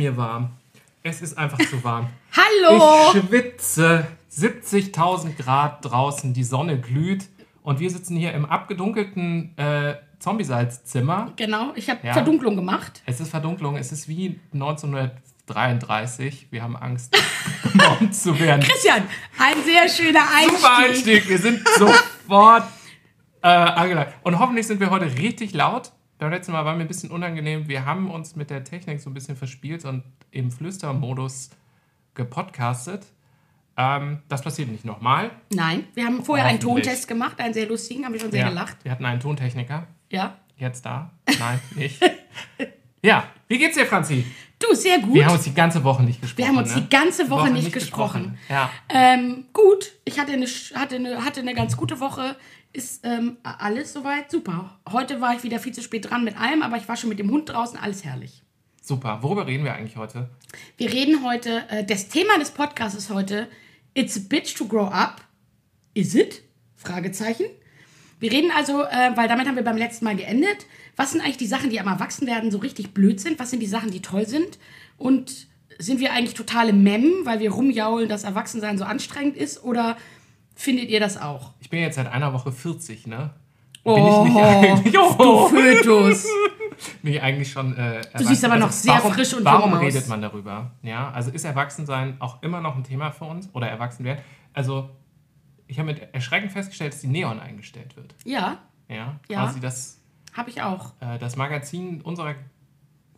mir warm. Es ist einfach zu warm. Hallo! Ich schwitze. 70.000 Grad draußen, die Sonne glüht und wir sitzen hier im abgedunkelten äh, Zombie-Salzzimmer. Genau, ich habe Ja. Verdunklung gemacht. Es ist Verdunklung, es ist wie 1933. Wir haben Angst, gemobbt zu werden. Christian, ein sehr schöner Einstieg. Super Einstieg, wir sind sofort äh, angelangt. Und hoffentlich sind wir heute richtig laut. Beim letzten Mal war mir ein bisschen unangenehm. Wir haben uns mit der Technik so ein bisschen verspielt und im Flüstermodus gepodcastet. Ähm, das passiert nicht nochmal. Nein, wir haben vorher einen. Tontest gemacht, einen sehr lustigen, haben wir schon sehr gelacht. Wir hatten einen Tontechniker. Ja. Jetzt da? Nein, nicht. ja, wie geht's dir, Franzi? Du, sehr gut. Wir haben uns die ganze Woche nicht gesprochen. Wir haben uns ne? die ganze Woche nicht gesprochen. Ja. Ähm, gut, ich hatte eine, hatte, eine, hatte eine ganz gute Woche. Ist ähm, alles soweit super. Heute war ich wieder viel zu spät dran mit allem, aber ich war schon mit dem Hund draußen, alles herrlich. Super. Worüber reden wir eigentlich heute? Wir reden heute, äh, das Thema des Podcasts ist heute It's a bitch to grow up. Is it? Fragezeichen. Wir reden also, äh, weil damit haben wir beim letzten Mal geendet. Was sind eigentlich die Sachen, die am Erwachsenwerden so richtig blöd sind? Was sind die Sachen, die toll sind? Und sind wir eigentlich totale Mem, weil wir rumjaulen, dass Erwachsensein so anstrengend ist? Oder findet ihr das auch? Ich bin jetzt seit einer Woche 40, ne? Oh, bin ich nicht eigentlich, du oh, Fötus. bin ich eigentlich schon. Äh, Du siehst aber noch sehr warum, frisch und Warum aus. redet man darüber? Ja, also ist Erwachsensein auch immer noch ein Thema für uns oder Erwachsenwerden? Also, ich habe mit Erschrecken festgestellt, dass die Neon eingestellt wird. Ja, Ja, Ja. quasi das, habe ich auch. äh, das Magazin unserer,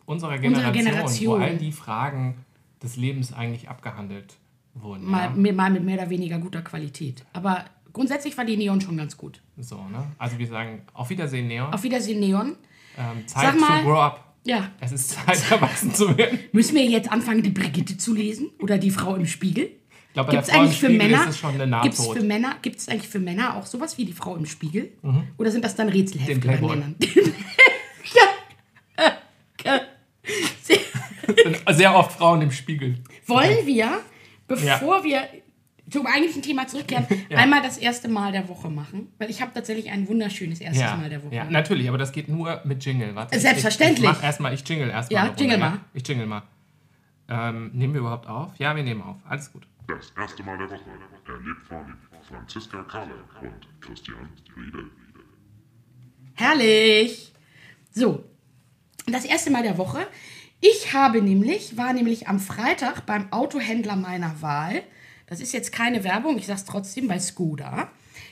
unserer, Unserer Generation, Generation. wo all die Fragen des Lebens eigentlich abgehandelt wurden. Mal, ja? mal mit mehr oder weniger guter Qualität. Aber grundsätzlich war die Neon schon ganz gut. So, ne? Also wir sagen auf Wiedersehen, Neon. Auf Wiedersehen, Neon. ähm, Zeit Sag mal- to grow up. Ja. Es ist Zeit, erwachsen zu werden. Müssen wir jetzt anfangen, die Brigitte zu lesen? Oder die Frau im Spiegel? Ich glaube, bei Gibt der es Frau im eigentlich für Männer? ist schon eine Gibt's für Männer? Gibt es eigentlich für Männer auch sowas wie die Frau im Spiegel? Oder sind das dann Rätselhefte Den bei. Männern? ja. Sind sehr oft Frauen im Spiegel. Wollen wir, bevor wir zum eigentlichen Thema zurückkehren, einmal das erste Mal der Woche machen? Weil ich habe tatsächlich ein wunderschönes erstes Ja, Mal der Woche. ja, natürlich, aber das geht nur mit Jingle. Warte, ich- Selbstverständlich. Ich, ich mach erstmal, ich jingle erstmal. Ja, jingle mal. Ich jingle mal. Ähm, nehmen wir überhaupt auf? Ja, wir nehmen auf. Alles gut. Das erste Mal der Woche erlebt von Franziska Kahler und Christian Riedel. Herrlich. So, das erste Mal der Woche. Ich habe nämlich, war nämlich am Freitag beim Autohändler meiner Wahl. Das ist jetzt keine Werbung, ich sage es trotzdem bei Skoda.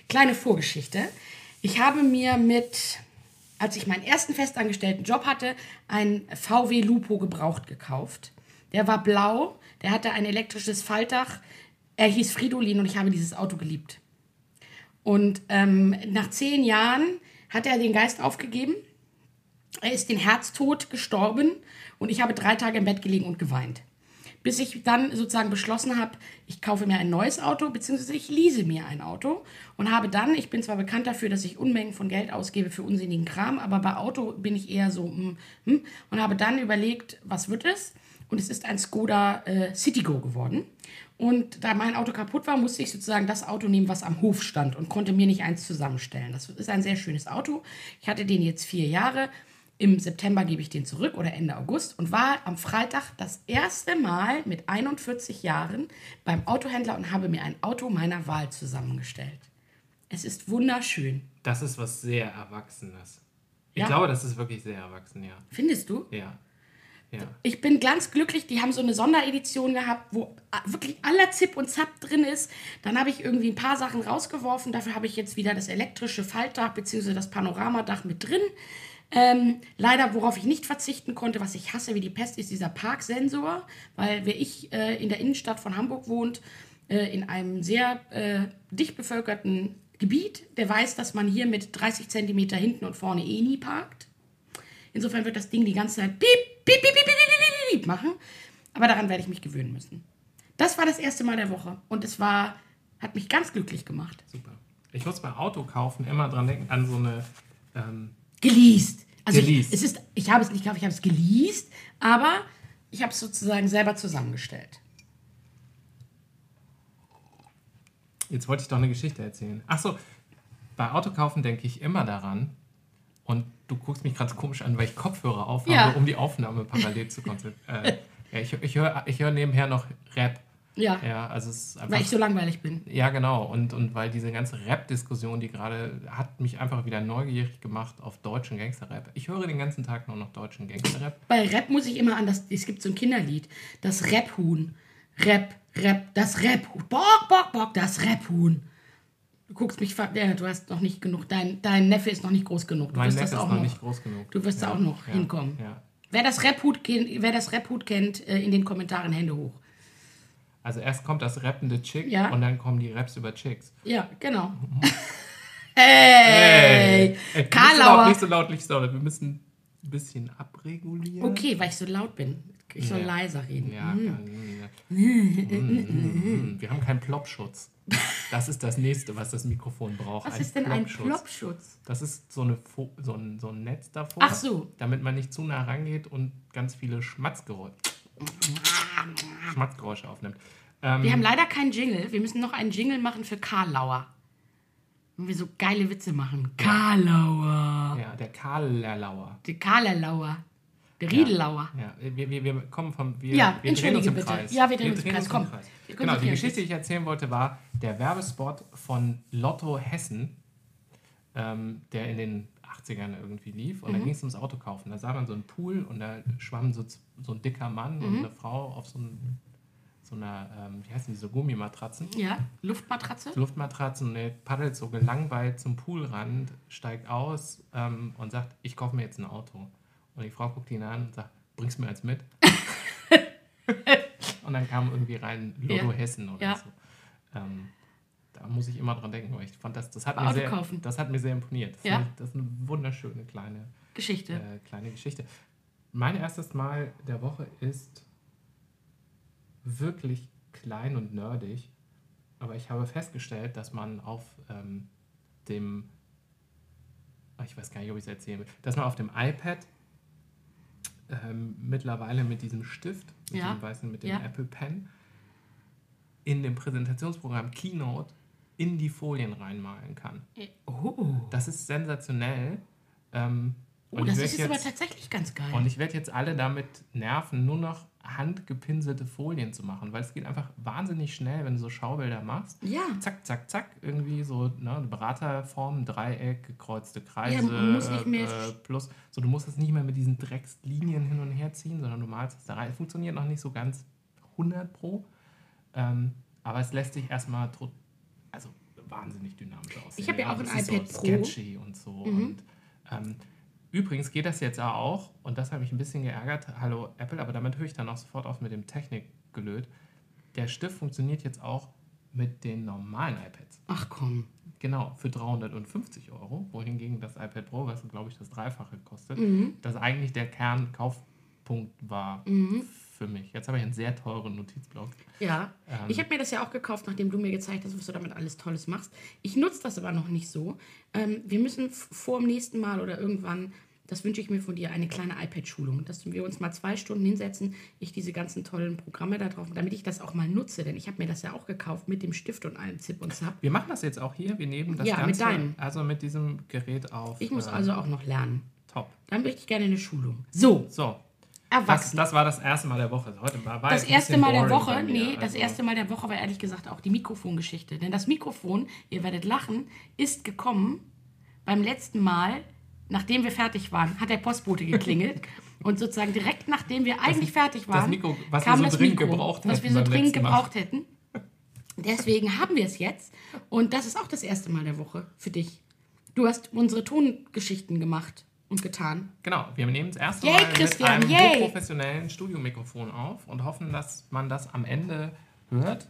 Kleine Vorgeschichte. Ich habe mir mit, als ich meinen ersten festangestellten Job hatte, einen VW Lupo gebraucht gekauft. Der war blau, der hatte ein elektrisches Faltdach. Er hieß Fridolin und ich habe dieses Auto geliebt. Und ähm, nach zehn Jahren hat er den Geist aufgegeben. Er ist den Herztod gestorben und ich habe drei Tage im Bett gelegen und geweint. Bis ich dann sozusagen beschlossen habe, ich kaufe mir ein neues Auto, beziehungsweise ich lease mir ein Auto und habe dann, ich bin zwar bekannt dafür, dass ich Unmengen von Geld ausgebe für unsinnigen Kram, aber bei Auto bin ich eher so, hm, hm, und habe dann überlegt, was wird es? Und es ist ein Skoda äh, Citigo geworden. Und da mein Auto kaputt war, musste ich sozusagen das Auto nehmen, was am Hof stand und konnte mir nicht eins zusammenstellen. Das ist ein sehr schönes Auto. Ich hatte den jetzt vier Jahre. Im September gebe ich den zurück oder Ende August und war am Freitag das erste Mal mit 41 Jahren beim Autohändler und habe mir ein Auto meiner Wahl zusammengestellt. Es ist wunderschön. Das ist was sehr Erwachsenes. Ich Ja. glaube, das ist wirklich sehr erwachsen, ja. Findest du? Ja. Ja. Ich bin ganz glücklich, die haben so eine Sonderedition gehabt, wo wirklich aller Zip und Zap drin ist. Dann habe ich irgendwie ein paar Sachen rausgeworfen. Dafür habe ich jetzt wieder das elektrische Faltdach bzw. das Panoramadach mit drin. Ähm, leider, worauf ich nicht verzichten konnte, was ich hasse wie die Pest, ist dieser Parksensor. Weil wer ich äh, in der Innenstadt von Hamburg wohnt, äh, in einem sehr äh, dicht bevölkerten Gebiet, der weiß, dass man hier mit 30 Zentimeter hinten und vorne eh nie parkt. Insofern wird das Ding die ganze Zeit piep, piep, piep, piep, piep, piep, piep, machen. Aber daran werde ich mich gewöhnen müssen. Das war das erste Mal der Woche. Und es war, hat mich ganz glücklich gemacht. Super. Ich muss bei Auto kaufen immer dran denken, an so eine. Ähm, Geleast. Also Geleast. Ich, es ist, ich habe es nicht, ich glaube, ich habe es geleast, aber ich habe es sozusagen selber zusammengestellt. jetzt wollte ich doch eine Geschichte erzählen. Achso, bei Autokaufen denke ich immer daran, Und du guckst mich gerade komisch an, weil ich Kopfhörer aufhabe, Ja. um die Aufnahme parallel zu konzentrieren. äh, ich ich höre ich hör nebenher noch Rap. Ja, Ja, also es ist einfach. weil ich so langweilig bin. ja, genau. Und, und weil diese ganze Rap-Diskussion, die gerade hat mich einfach wieder neugierig gemacht auf deutschen Gangster-Rap. Ich höre den ganzen Tag nur noch deutschen Gangster-Rap. Bei Rap muss ich immer an das, es gibt so ein Kinderlied, das Rap-Huhn. Rap, Rap, das Rap-Huhn. Bock, bock, bock, das Rap-Huhn. Du guckst mich, ja, du hast noch nicht genug, dein, dein Neffe ist noch nicht groß genug. Du Mein wirst Neffe das ist auch noch noch. nicht groß genug. Du wirst da auch noch hinkommen. Ja. Wer das Rap-Hut kennt, wer das Rap-Hut kennt, äh, in den Kommentaren Hände hoch. Also erst kommt das rappende Chick Ja. und dann kommen die Raps über Chicks. Ja, genau. hey! Ey, nicht so laut, Karlauer. nicht so laut, nicht so laut. Wir müssen ein bisschen abregulieren. Okay, weil ich so laut bin. Ich soll Ja. leiser reden. Ja, Mm, Wir haben keinen Plopschutz. Das ist das nächste, was das Mikrofon braucht. Was ist denn ein Plopschutz. Plopschutz? Das ist so, eine Fo so, ein, so ein Netz davor, Ach so. damit man nicht zu nah rangeht und ganz viele Schmatzgeräusche, Schmatzgeräusche aufnimmt. Ähm, Wir haben leider keinen Jingle. Wir müssen noch einen Jingle machen für Karlauer. Wenn wir so geile Witze machen. Karlauer. ja, der Karlerlauer. Der Karlerlauer. Der Riedelauer. Ja, wir, wir, wir kommen vom. Wir, Ja, wir drehen uns entschuldige im bitte. Kreis. Ja, wir drehen uns im Kreis. Komm, wir Genau, die Geschichte, uns. die ich erzählen wollte, war der Werbespot von Lotto Hessen, ähm, der in den 80ern irgendwie lief. Und Mhm. da ging es ums Autokaufen. Da sah man so einen Pool und da schwamm so, so ein dicker Mann Mhm. und eine Frau auf so, ein, so einer, ähm, wie heißen die, so Gummimatratzen. Ja, Luftmatratze. Luftmatratzen und er paddelt so gelangweilt zum Poolrand, steigt aus ähm, und sagt, ich kaufe mir jetzt ein Auto. Und die Frau guckt ihn an und sagt, bringst du mir eins mit? und dann kam irgendwie rein Lodo Ja. Hessen oder Ja. so. Ähm, da muss ich immer dran denken, weil ich fand das, das hat, mir sehr, kaufen. das hat mir sehr imponiert. Das, Ja. finde ich, das ist eine wunderschöne kleine, Geschichte. äh, kleine Geschichte. Mein erstes Mal der Woche ist wirklich klein und nerdig, aber ich habe festgestellt, dass man auf ähm, dem, ah, ich weiß gar nicht, ob ich es erzählen will, dass man auf dem iPad ähm, mittlerweile mit diesem Stift, mit Ja. dem weißen, mit dem Ja. Apple Pen, in dem Präsentationsprogramm Keynote in die Folien reinmalen kann. Oh, Das ist sensationell. Ähm, oh und das ist werd aber jetzt- tatsächlich ganz geil. und ich werde jetzt alle damit nerven, nur noch handgepinselte Folien zu machen, weil es geht einfach wahnsinnig schnell, wenn du so Schaubilder machst. ja, Zack, zack, zack, irgendwie so ne, eine Beraterform, Dreieck, gekreuzte Kreise, Ja, man muss nicht mehr- äh, plus. So, du musst es nicht mehr mit diesen Dreckslinien hin und her ziehen, sondern du malst es da rein. Funktioniert noch nicht so ganz 100 pro, ähm, aber es lässt sich erstmal also wahnsinnig dynamisch aussehen. Ich habe ja auch ein iPad so Pro. Mhm. sketchy und so. Und, ähm, Übrigens geht das jetzt auch, und das hat mich ein bisschen geärgert, hallo Apple, aber damit höre ich dann auch sofort auf mit dem Technikgelöt. Der Stift funktioniert jetzt auch mit den normalen iPads. ach komm. Genau, für 350 Euro, wohingegen das iPad Pro, was glaube ich das Dreifache kostet, Mhm. das eigentlich der Kernkaufpunkt war für mich. Jetzt habe ich einen sehr teuren Notizblock. Ja, Ähm. ich habe mir das ja auch gekauft, nachdem du mir gezeigt hast, was du damit alles Tolles machst. Ich nutze das aber noch nicht so. Ähm, wir müssen vor dem nächsten Mal oder irgendwann, das wünsche ich mir von dir, eine kleine iPad-Schulung, dass wir uns mal zwei Stunden hinsetzen, ich diese ganzen tollen Programme da drauf, damit ich das auch mal nutze, denn ich habe mir das ja auch gekauft mit dem Stift und allem Zip und Zap. Wir machen das jetzt auch hier. Wir nehmen das Ja, mit Ganze deinem. also mit diesem Gerät auf. Ich muss äh, also auch noch lernen. Top. Dann möchte ich gerne eine Schulung. So, So, erwachsen. das war das erste Mal der Woche. Heute war, war Das erste Mal der Woche, nee, das Also, erste Mal der Woche war ehrlich gesagt auch die Mikrofongeschichte. Denn das Mikrofon, ihr werdet lachen, ist gekommen beim letzten Mal, nachdem wir fertig waren, hat der Postbote geklingelt. und sozusagen direkt nachdem wir eigentlich fertig waren, Mikro, was wir kam so das dringend Mikro, gebraucht was wir so dringend Mal. gebraucht hätten. Deswegen haben wir es jetzt. Und das ist auch das erste Mal der Woche für dich. Du hast unsere Tongeschichten gemacht und getan. Genau, wir nehmen das erste Yay, Mal mit Christian, einem yay. hochprofessionellen Studiomikrofon auf und hoffen, dass man das am Ende hört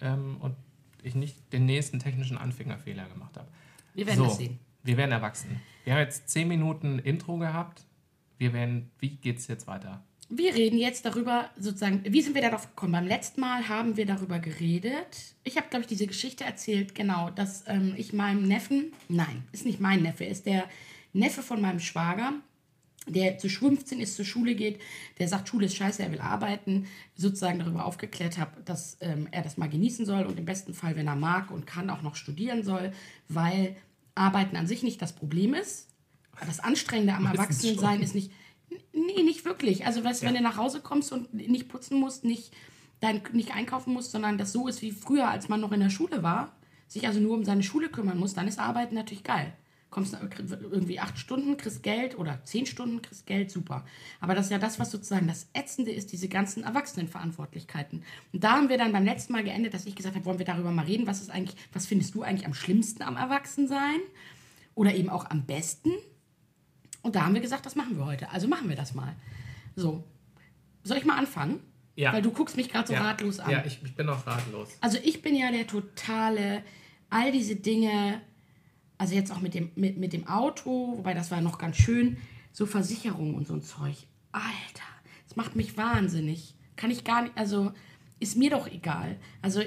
ähm, und ich nicht den nächsten technischen Anfängerfehler gemacht habe. Wir werden so, das sehen. Wir werden erwachsen. Wir haben jetzt 10 Minuten Intro gehabt. Wir werden, wie geht's jetzt weiter? Wir reden jetzt darüber, sozusagen, wie sind wir darauf gekommen? Beim letzten Mal haben wir darüber geredet. Ich habe, glaube ich, diese Geschichte erzählt, genau, dass ähm, ich meinem Neffen, nein, ist nicht mein Neffe, ist der Neffe von meinem Schwager, der zu 15 ist, zur Schule geht, der sagt, Schule ist scheiße, er will arbeiten, sozusagen darüber aufgeklärt habe, dass ähm, er das mal genießen soll und im besten Fall, wenn er mag und kann, auch noch studieren soll, weil Arbeiten an sich nicht das Problem ist, das Anstrengende am Erwachsenensein ist nicht. Nee, nicht wirklich. Also, weißt, wenn Ja. du nach Hause kommst und nicht putzen musst, nicht, dein, nicht einkaufen musst, sondern das so ist wie früher, als man noch in der Schule war, sich also nur um seine Schule kümmern muss, dann ist Arbeiten natürlich geil. Kommst irgendwie acht Stunden, kriegst Geld oder zehn Stunden, kriegst Geld, super. Aber das ist ja das, was sozusagen das Ätzende ist, diese ganzen Erwachsenenverantwortlichkeiten. Und da haben wir dann beim letzten Mal geendet, dass ich gesagt habe, wollen wir darüber mal reden, was ist eigentlich, was findest du eigentlich am schlimmsten am Erwachsensein? Oder eben auch am besten? Und da haben wir gesagt, das machen wir heute. Also machen wir das mal. So. Soll ich mal anfangen? Ja. Weil du guckst mich gerade so ja. ratlos an. Ja, ich, ich bin auch ratlos. Also ich bin ja der totale, all diese Dinge, also jetzt auch mit dem, mit, mit dem Auto, wobei das war noch ganz schön, so Versicherungen und so ein Zeug. Alter, das macht mich wahnsinnig. Kann ich gar nicht, also ist mir doch egal. Also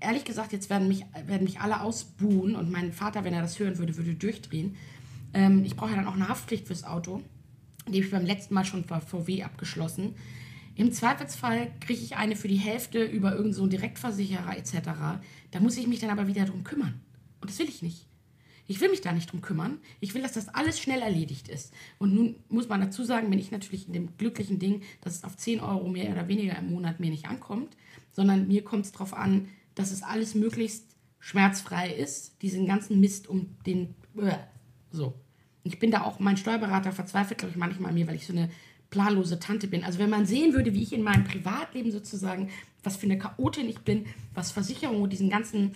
ehrlich gesagt, jetzt werden mich, werden mich alle ausbuhen und mein Vater, wenn er das hören würde, würde durchdrehen. Ähm, ich brauche ja dann auch eine Haftpflicht fürs Auto. Die habe ich beim letzten Mal schon bei VW abgeschlossen. Im Zweifelsfall kriege ich eine für die Hälfte über irgendeinen so Direktversicherer etc. Da muss ich mich dann aber wieder drum kümmern. Und das will ich nicht. Ich will mich da nicht drum kümmern. Ich will, dass das alles schnell erledigt ist. Und nun muss man dazu sagen, bin ich natürlich in dem glücklichen Ding, dass es auf 10 Euro mehr oder weniger im Monat mir nicht ankommt, sondern mir kommt es darauf an, dass es alles möglichst schmerzfrei ist, diesen ganzen Mist um den... Uah, so. Ich bin da auch, mein Steuerberater verzweifelt, glaube ich, manchmal an mir, weil ich so eine planlose Tante bin. Also wenn man sehen würde, wie ich in meinem Privatleben sozusagen, was für eine Chaotin ich bin, was Versicherung und diesen ganzen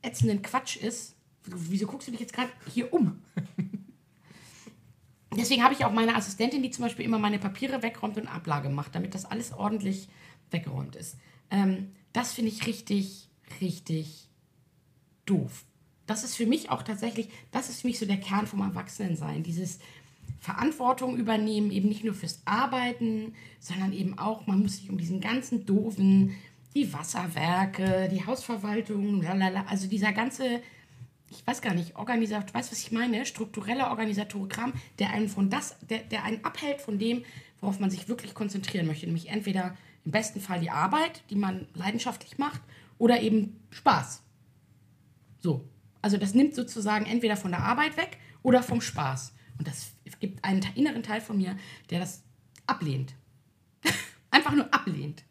ätzenden Quatsch ist, wieso guckst du dich jetzt gerade hier um? Deswegen habe ich auch meine Assistentin, die zum Beispiel immer meine Papiere wegräumt und Ablage macht, damit das alles ordentlich weggeräumt ist. Ähm, das finde ich richtig, richtig doof. Das ist für mich auch tatsächlich, das ist für mich so der Kern vom Erwachsenensein. Dieses Verantwortung übernehmen, eben nicht nur fürs Arbeiten, sondern eben auch, man muss sich um diesen ganzen doofen, die Wasserwerke, die Hausverwaltung, lalala, also dieser ganze, ich weiß gar nicht, Organisat, weißt du, was ich meine? Struktureller Organisatogramm, der einen von das, der, der einen abhält von dem, worauf man sich wirklich konzentrieren möchte. Nämlich entweder im besten Fall die Arbeit, die man leidenschaftlich macht, oder eben Spaß. So. Also das nimmt sozusagen entweder von der Arbeit weg oder vom Spaß. Und das gibt einen inneren Teil von mir, der das ablehnt. Einfach nur ablehnt.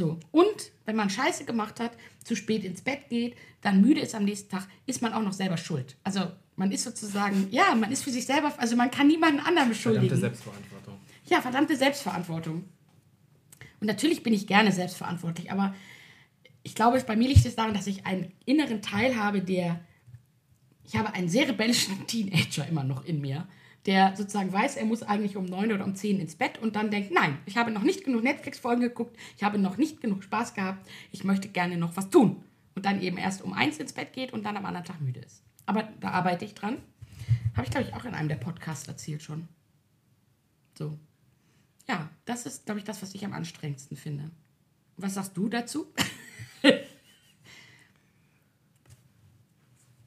So. Und wenn man Scheiße gemacht hat, zu spät ins Bett geht, dann müde ist am nächsten Tag, ist man auch noch selber schuld. Also man ist sozusagen, ja, man ist für sich selber, also man kann niemanden anderen beschuldigen. Verdammte Selbstverantwortung. Ja, verdammte Selbstverantwortung. Und natürlich bin ich gerne selbstverantwortlich, aber ich glaube, bei mir liegt es daran, dass ich einen inneren Teil habe, der. Ich habe einen sehr rebellischen Teenager immer noch in mir, der sozusagen weiß, er muss eigentlich um neun oder um zehn ins Bett und dann denkt, nein, ich habe noch nicht genug Netflix-Folgen geguckt, ich habe noch nicht genug Spaß gehabt, ich möchte gerne noch was tun. Und dann eben erst um eins ins Bett geht und dann am anderen Tag müde ist. Aber da arbeite ich dran. Habe ich, glaube ich, auch in einem der Podcasts erzählt schon. So. Ja, das ist, glaube ich, das, was ich am anstrengendsten finde. Was sagst du dazu?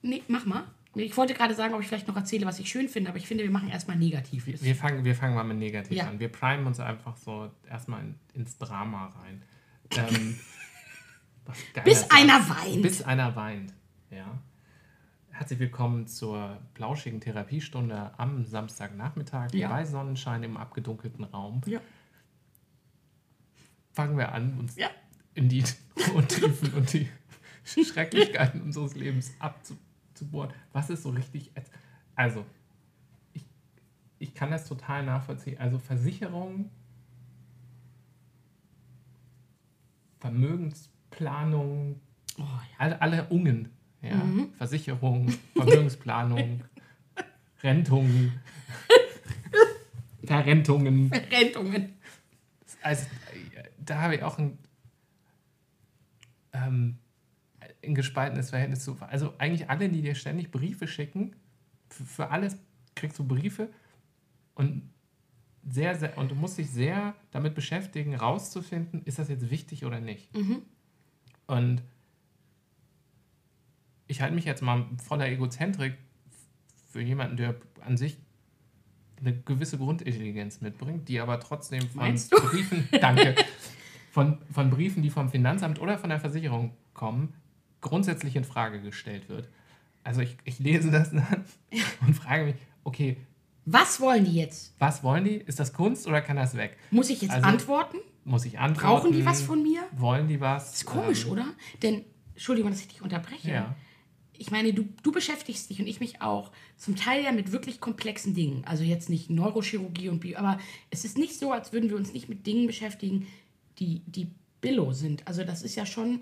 nee, mach mal. Ich wollte gerade sagen, ob ich vielleicht noch erzähle, was ich schön finde, aber ich finde, wir machen erstmal negativ. Wir, fangen, wir fangen mal mit negativ Ja. an. Wir primen uns einfach so erstmal in, ins Drama rein. Ähm, Bis Satz. einer weint. Bis einer weint, ja. Herzlich willkommen zur plauschigen Therapiestunde am Samstagnachmittag Ja. bei Sonnenschein im abgedunkelten Raum. Ja. Fangen wir an, uns Ja. in die Untiefen und die Schrecklichkeiten unseres Lebens abzubohren. Was ist so richtig. Also, ich, ich kann das total nachvollziehen. Also, Versicherung, Vermögensplanung, Oh, ja. alle, alle Ungen. Ja? Mhm. Versicherung, Vermögensplanung, Rentungen, Verrentungen. Rentungen. Also, äh, da habe ich auch ein, ähm, ein gespaltenes Verhältnis zu. Also, eigentlich alle, die dir ständig Briefe schicken, für, für alles kriegst du Briefe und sehr, sehr, und du musst dich sehr damit beschäftigen, rauszufinden, ist das jetzt wichtig oder nicht. Und ich halte mich jetzt mal voller Egozentrik für jemanden, der an sich eine gewisse Grundintelligenz mitbringt, die aber trotzdem von? Briefen, danke, von, von Briefen, die vom Finanzamt oder von der Versicherung kommen, grundsätzlich in Frage gestellt wird. also ich, ich lese das dann und frage mich, okay, Was wollen die jetzt? was wollen die? Ist das Kunst oder kann das weg? Muss ich jetzt Also- antworten? Muss ich antworten? Brauchen die was von mir? Wollen die was? Das ist komisch, Ähm, oder? Denn, Entschuldigung, dass ich dich unterbreche. Ja. Ich meine, du, du beschäftigst dich und ich mich auch zum Teil ja mit wirklich komplexen Dingen. Also jetzt nicht Neurochirurgie und Bio, aber es ist nicht so, als würden wir uns nicht mit Dingen beschäftigen, die, die Billo sind. Also das ist ja schon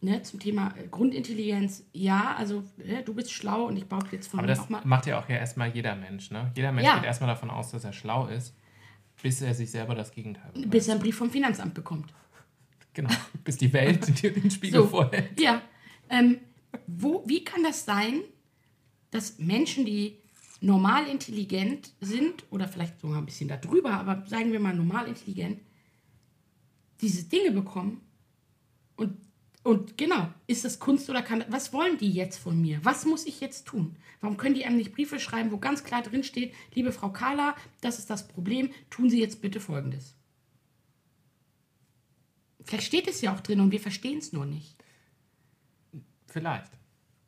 ne, zum Thema äh, Grundintelligenz. Ja, also ne, du bist schlau und ich behaupte jetzt von Aber mir das mal. macht ja auch ja erstmal jeder Mensch, ne? Jeder Mensch Ja. geht erstmal davon aus, dass er schlau ist, bis er sich selber das Gegenteil beweist. Bis er einen Brief vom Finanzamt bekommt. Genau, bis die Welt dir den Spiegel So, vorhält. ja. Ähm, wo, wie kann das sein, dass Menschen, die normal intelligent sind, oder vielleicht sogar ein bisschen darüber, aber sagen wir mal normal intelligent, diese Dinge bekommen? Und, und genau, ist das Kunst oder kann was wollen die jetzt von mir? Was muss ich jetzt tun? Warum können die einem nicht Briefe schreiben, wo ganz klar drin steht, liebe Frau Kahler, das ist das Problem, tun Sie jetzt bitte Folgendes. Vielleicht steht es ja auch drin und wir verstehen es nur nicht. Vielleicht.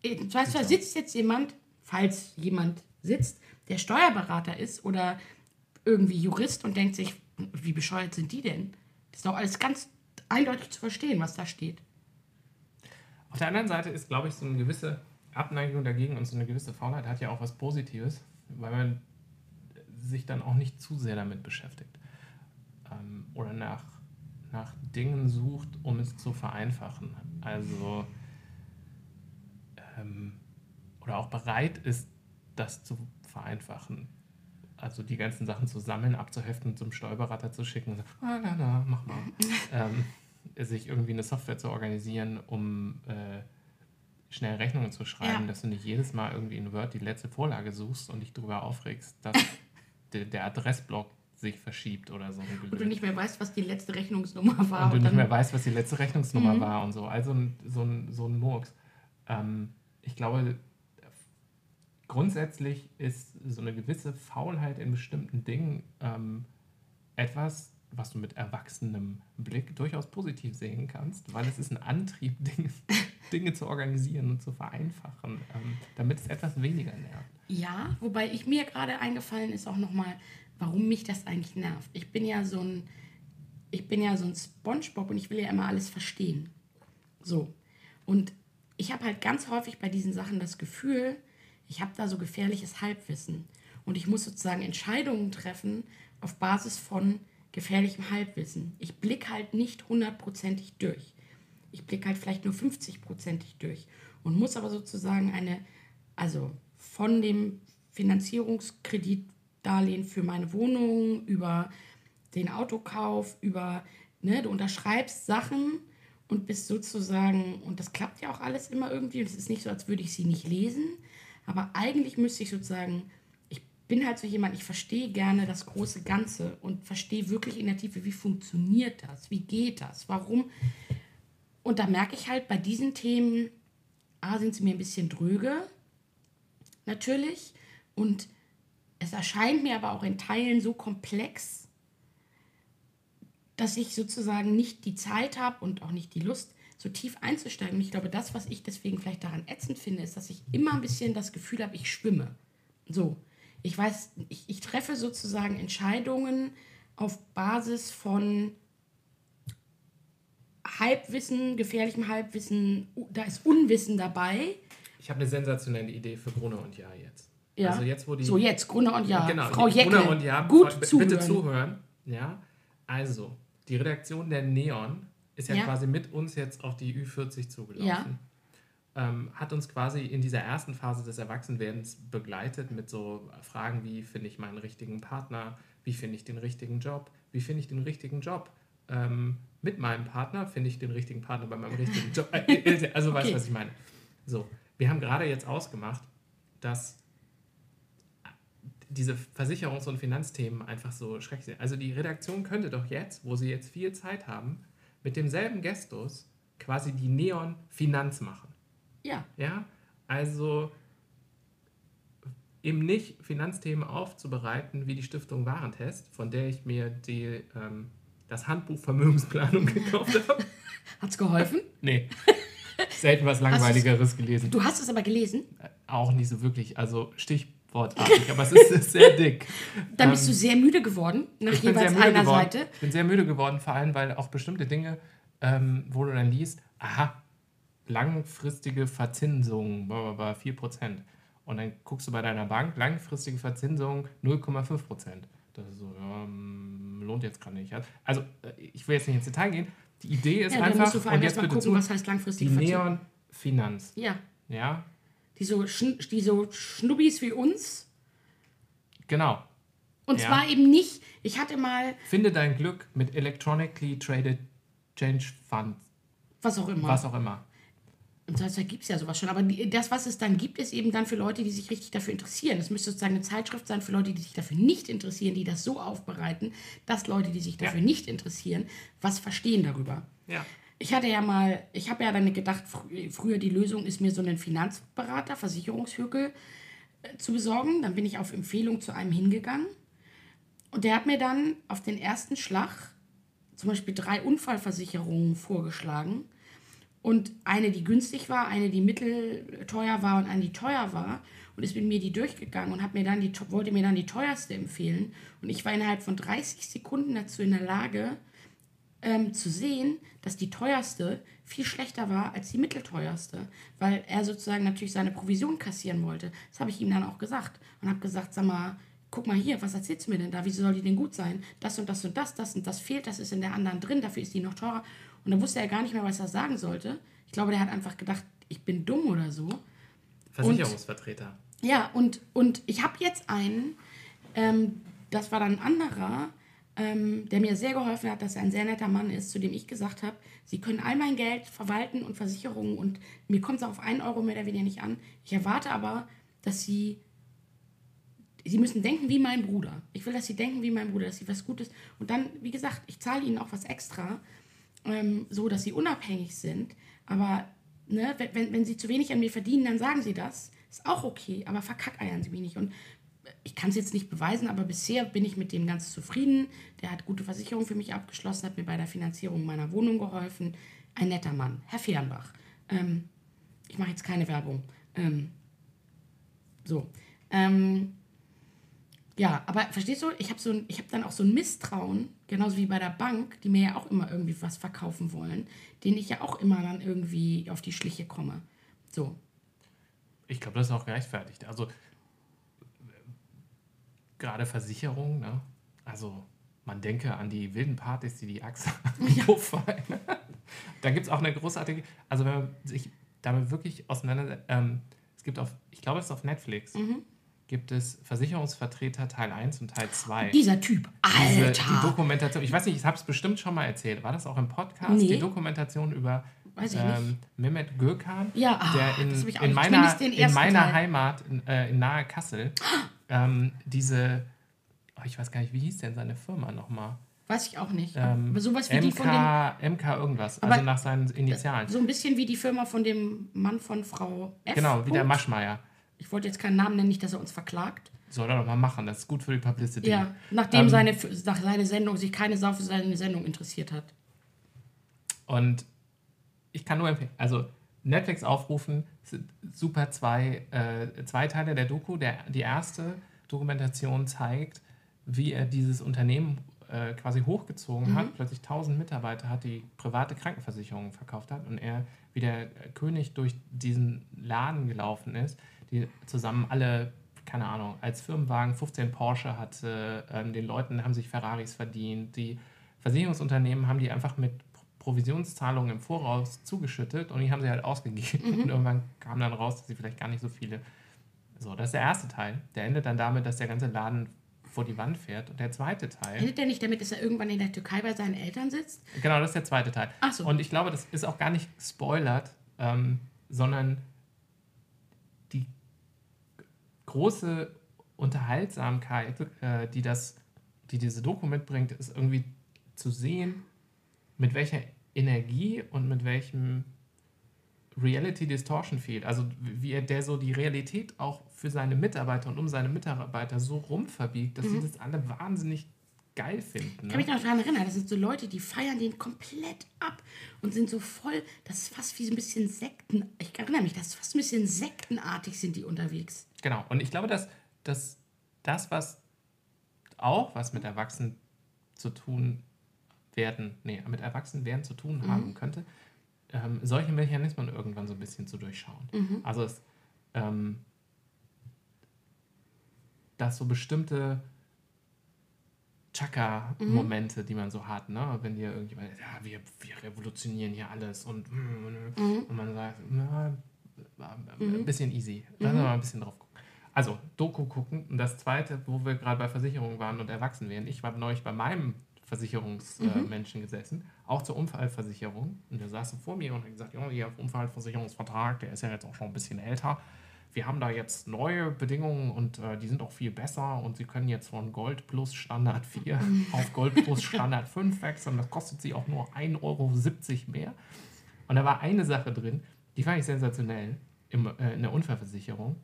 Äh, Weißt du, da sitzt jetzt jemand, falls jemand sitzt, der Steuerberater ist oder irgendwie Jurist und denkt sich, wie bescheuert sind die denn? Das ist doch alles ganz eindeutig zu verstehen, was da steht. Auf der anderen Seite ist, glaube ich, so eine gewisse Abneigung dagegen und so eine gewisse Faulheit hat ja auch was Positives, weil man sich dann auch nicht zu sehr damit beschäftigt. Ähm, oder nach, nach Dingen sucht, um es zu vereinfachen. Also, ähm, oder auch bereit ist, das zu vereinfachen. Also die ganzen Sachen zu sammeln, abzuheften, zum Steuerberater zu schicken und sagen, ah, na, na, mach mal. ähm, sich irgendwie eine Software zu organisieren, um äh, schnell Rechnungen zu schreiben, Ja. dass du nicht jedes Mal irgendwie in Word die letzte Vorlage suchst und dich darüber aufregst, dass der, der Adressblock sich verschiebt oder so. Und du nicht mehr weißt, was die letzte Rechnungsnummer war. und du nicht mehr weißt, was die letzte Rechnungsnummer Mhm. war und so. Also so, ein, so ein Murks. Ähm, ich glaube, grundsätzlich ist so eine gewisse Faulheit in bestimmten Dingen ähm, etwas, was du mit erwachsenem Blick durchaus positiv sehen kannst, weil es ist ein Antrieb, Dinge, Dinge zu organisieren und zu vereinfachen, ähm, damit es etwas weniger nervt. Ja, wobei ich mir gerade eingefallen ist auch nochmal, warum mich das eigentlich nervt. Ich bin ja so ein, ich bin ja so ein Spongebob und ich will ja immer alles verstehen. So. Und ich habe halt ganz häufig bei diesen Sachen das Gefühl, ich habe da so gefährliches Halbwissen. Und ich muss sozusagen Entscheidungen treffen auf Basis von gefährlichem Halbwissen. Ich blicke halt nicht hundertprozentig durch. Ich blicke halt vielleicht nur 50-prozentig durch und muss aber sozusagen eine, also von dem Finanzierungskreditdarlehen für meine Wohnung über den Autokauf, über, ne, du unterschreibst Sachen und bist sozusagen, und das klappt ja auch alles immer irgendwie, und es ist nicht so, als würde ich sie nicht lesen, aber eigentlich müsste ich sozusagen, bin halt so jemand, ich verstehe gerne das große Ganze und verstehe wirklich in der Tiefe, wie funktioniert das, wie geht das, warum. Und da merke ich halt bei diesen Themen, A, sind sie mir ein bisschen dröge, natürlich, und es erscheint mir aber auch in Teilen so komplex, dass ich sozusagen nicht die Zeit habe und auch nicht die Lust, so tief einzusteigen. Und ich glaube, das, was ich deswegen vielleicht daran ätzend finde, ist, dass ich immer ein bisschen das Gefühl habe, ich schwimme. So, ich weiß, ich, ich treffe sozusagen Entscheidungen auf Basis von Halbwissen, gefährlichem Halbwissen, da ist Unwissen dabei. Ich habe eine sensationelle Idee für Gruner und Jahr jetzt. Ja. Also jetzt, wo die so, jetzt, Grüne und Ja. genau, Frau Jeckel, Gruner und Jahr, gut b- zuhören. bitte zuhören. Ja, also die Redaktion der Neon ist ja, Ja. quasi mit uns jetzt auf die Ü40 zugelaufen. Ja. Ähm, hat uns quasi in dieser ersten Phase des Erwachsenwerdens begleitet mit so Fragen wie, finde ich meinen richtigen Partner, wie finde ich den richtigen Job, wie finde ich den richtigen Job ähm, mit meinem Partner, finde ich den richtigen Partner bei meinem richtigen Job. Äh, also weißt du, Okay. was ich meine. So, wir haben gerade jetzt ausgemacht, dass diese Versicherungs- und Finanzthemen einfach so schrecklich sind. Also die Redaktion könnte doch jetzt, wo sie jetzt viel Zeit haben, mit demselben Gestus quasi die Neon-Finanz machen. Ja, Ja, also eben nicht Finanzthemen aufzubereiten wie die Stiftung Warentest, von der ich mir die, ähm, das Handbuch Vermögensplanung gekauft habe. hat's geholfen? Nee. selten was Langweiligeres gelesen. Du hast es aber gelesen. Auch nicht so wirklich, also stichwortartig, aber es ist sehr dick. Dann bist du sehr müde geworden, nach Ähm, jeweils einer geworden. Seite. Ich bin sehr müde geworden, vor allem, weil auch bestimmte Dinge, ähm, wo du dann liest, aha, langfristige Verzinsung, bla, bla, bla, 4%. Und dann guckst du bei deiner Bank, langfristige Verzinsung 0,5%. Das ist so, ja, mm, lohnt jetzt gerade nicht. Also, äh, ich will jetzt nicht ins Detail gehen. Die Idee ist Ja, einfach, und jetzt bitte gucken, zu, was heißt die langfristig Verzinsung. Neon Finanz. Ja, Ja, die so, die so Schnubbis wie uns. genau. Und Ja. zwar eben nicht, ich hatte mal, Finde dein Glück mit Electronically Traded Change Funds, was auch immer. was auch immer. Und das gibt es ja sowas schon. Aber die, das, was es dann gibt, ist eben dann für Leute, die sich richtig dafür interessieren. Es müsste sozusagen eine Zeitschrift sein für Leute, die sich dafür nicht interessieren, die das so aufbereiten, dass Leute, die sich dafür Ja. nicht interessieren, was verstehen darüber. Ja. Ich hatte ja mal, ich habe ja dann gedacht, fr früher die Lösung ist mir so einen Finanzberater, Versicherungshügel äh, zu besorgen. Dann bin ich auf Empfehlung zu einem hingegangen. Und der hat mir dann auf den ersten Schlag zum Beispiel drei Unfallversicherungen vorgeschlagen. Und eine, die günstig war, eine, die mittelteuer war und eine, die teuer war. Und ist mit mir die durchgegangen und hat mir dann die, wollte mir dann die teuerste empfehlen. Und ich war innerhalb von 30 Sekunden dazu in der Lage, ähm, zu sehen, dass die teuerste viel schlechter war als die mittelteuerste, weil er sozusagen natürlich seine Provision kassieren wollte. Das habe ich ihm dann auch gesagt und habe gesagt, sag mal, guck mal hier, was erzählst du mir denn da? Wieso soll die denn gut sein? Das und das und das, das und das fehlt, das ist in der anderen drin, dafür ist die noch teurer. Und dann wusste er gar nicht mehr, was er sagen sollte. Ich glaube, der hat einfach gedacht, ich bin dumm oder so. Versicherungsvertreter. Ja, und, und ich habe jetzt einen, ähm, das war dann ein anderer, ähm, der mir sehr geholfen hat, dass er ein sehr netter Mann ist, zu dem ich gesagt habe, Sie können all mein Geld verwalten und Versicherungen und mir kommt es auf einen Euro mehr oder weniger nicht an. Ich erwarte aber, dass Sie, Sie müssen denken wie mein Bruder. Ich will, dass Sie denken wie mein Bruder, dass Sie was Gutes und dann, wie gesagt, ich zahle Ihnen auch was extra, ähm, so dass Sie unabhängig sind, aber ne, wenn, wenn, Sie zu wenig an mir verdienen, dann sagen Sie das. Ist auch okay, aber verkackeiern Sie mich nicht. Und ich kann es jetzt nicht beweisen, aber bisher bin ich mit dem ganz zufrieden. Der hat gute Versicherungen für mich abgeschlossen, hat mir bei der Finanzierung meiner Wohnung geholfen. Ein netter Mann, Herr Fehrenbach. Ähm, ich mache jetzt keine Werbung. Ähm, so. Ähm, ja, aber verstehst du, ich habe so hab dann auch so ein Misstrauen, genauso wie bei der Bank, die mir ja auch immer irgendwie was verkaufen wollen, denen ich ja auch immer dann irgendwie auf die Schliche komme. So. Ich glaube, das ist auch gerechtfertigt. Also gerade Versicherung, ne? Also man denke an die wilden Partys, die die Achse ja. fallen. da gibt es auch eine großartige, also wenn man sich damit wirklich auseinandersetzt, ähm, es gibt auf, ich glaube, es ist auf Netflix, Mhm. Gibt es Versicherungsvertreter Teil 1 und Teil 2. Dieser Typ, Diese, Alter! die Dokumentation, ich weiß nicht, ich habe es bestimmt schon mal erzählt. War das auch im Podcast? Nee. Die Dokumentation über ähm, Mehmet Gökhan, Ja, ah, der in, in meiner, in meiner Teil. Heimat, in, äh, in nahe Kassel, ähm, diese, oh, ich weiß gar nicht, wie hieß denn seine Firma nochmal? Weiß ich auch nicht. Ähm, aber sowas wie die von dem. MK, MK irgendwas, also nach seinen Initialen. So ein bisschen wie die Firma von dem Mann von Frau F. genau, wie der. Maschmeier. Ich wollte jetzt keinen Namen nennen, nicht, dass er uns verklagt. Soll er doch mal machen, das ist gut für die Publicity. Ja, nachdem Ähm, seine, nach seine Sendung sich keine Sau für seine Sendung interessiert hat. Und ich kann nur empfehlen, also Netflix aufrufen, super zwei, äh, zwei Teile der Doku. Der, die erste Dokumentation zeigt, wie er dieses Unternehmen äh, quasi hochgezogen hat, plötzlich 1000 Mitarbeiter hat, die private Krankenversicherungen verkauft hat und er wie der König durch diesen Laden gelaufen ist, die zusammen alle, keine Ahnung, als Firmenwagen 15 Porsche hatte, ähm, den Leuten haben sich Ferraris verdient, die Versicherungsunternehmen haben die einfach mit Provisionszahlungen im Voraus zugeschüttet und die haben sie halt ausgegeben. Und irgendwann kam dann raus, dass sie vielleicht gar nicht so viele. So, das ist der erste Teil. Der endet dann damit, dass der ganze Laden vor die Wand fährt. Und der zweite Teil. Endet er nicht damit, dass er irgendwann in der Türkei bei seinen Eltern sitzt? Genau, das ist der zweite Teil. Ach so. Und ich glaube, das ist auch gar nicht spoilert, ähm, sondern die große Unterhaltsamkeit, äh, die, das, die diese Doku mitbringt, ist irgendwie zu sehen, mit welcher Energie und mit welchem Reality Distortion fehlt. Also wie er der so die Realität auch für seine Mitarbeiter und um seine Mitarbeiter so rumverbiegt, dass sie das alle wahnsinnig geil finden. Ich kann mich Ne? noch daran erinnern, das sind so Leute, die feiern den komplett ab und sind so voll, das ist fast wie so ein bisschen Sekten. Ich erinnere mich, das ist fast ein bisschen sektenartig sind die unterwegs. Genau. Und ich glaube, dass, dass das, was auch was mit Erwachsenen zu tun werden, nee, mit Erwachsenwerden zu tun haben könnte, ähm, solche Mechanismen irgendwann so ein bisschen zu durchschauen. Also es, ähm, dass so bestimmte Chaka-Momente, die man so hat, ne? wenn dir irgendjemand, ja, wir, wir revolutionieren hier alles und, mm, und man sagt, na, ein bisschen easy. Lass uns mal ein bisschen drauf gucken. Also, Doku gucken. Und das zweite, wo wir gerade bei Versicherungen waren und erwachsen werden. Ich war neulich bei meinem Versicherungsmenschen gesessen, auch zur Unfallversicherung. Und der saß so vor mir und hat gesagt, ja, Ihr Unfallversicherungsvertrag, der ist ja jetzt auch schon ein bisschen älter. Wir haben da jetzt neue Bedingungen und äh, die sind auch viel besser und Sie können jetzt von Gold plus Standard 4 auf Gold plus Standard 5 wechseln. Das kostet Sie auch nur 1,70 Euro mehr. Und da war eine Sache drin, die fand ich sensationell im, äh, in der Unfallversicherung,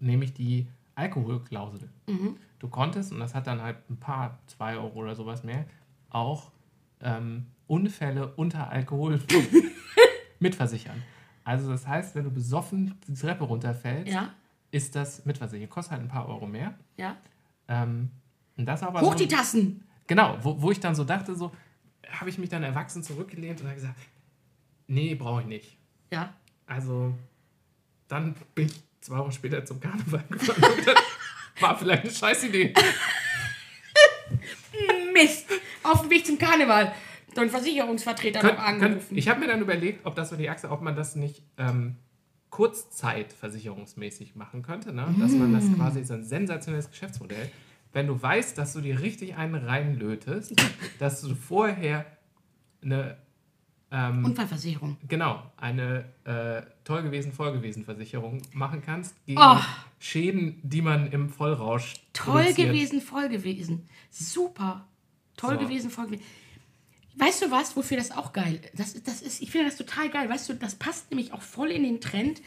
nämlich die Alkoholklausel. Du konntest, und das hat dann halt ein paar, zwei Euro oder sowas mehr, auch ähm, Unfälle unter Alkohol mitversichern. Also das heißt, wenn du besoffen die Treppe runterfällst, Ja, ist das mitversichert. Kostet halt ein paar Euro mehr. ja. Ähm, und das aber Hoch so, die Tassen! Genau, wo, wo ich dann so dachte, so habe ich mich dann erwachsen zurückgelehnt und habe gesagt, nee, brauche ich nicht. Ja. Also, dann bin ich zwei Wochen später zum Karneval gefahren. War vielleicht eine scheiß Idee. Mist! Auf dem Weg zum Karneval. Dein Versicherungsvertreter noch Könnt, könnt, angerufen. ich habe mir dann überlegt, ob das so die Achse, ob man das nicht ähm, kurzzeitversicherungsmäßig machen könnte. Ne? Dass man das Mm. quasi so ein sensationelles Geschäftsmodell, wenn du weißt, dass du dir richtig einen reinlötest, dass du vorher eine ähm, Unfallversicherung. Genau, eine äh, toll gewesen, voll gewesen Versicherung machen kannst gegen Oh. Schäden, die man im Vollrausch Toll produziert. gewesen, voll gewesen. Super. Toll So. gewesen, voll gewesen. Weißt du was, wofür das auch geil das, das ist? Ich finde das total geil. Weißt du, das passt nämlich auch voll in den Trend.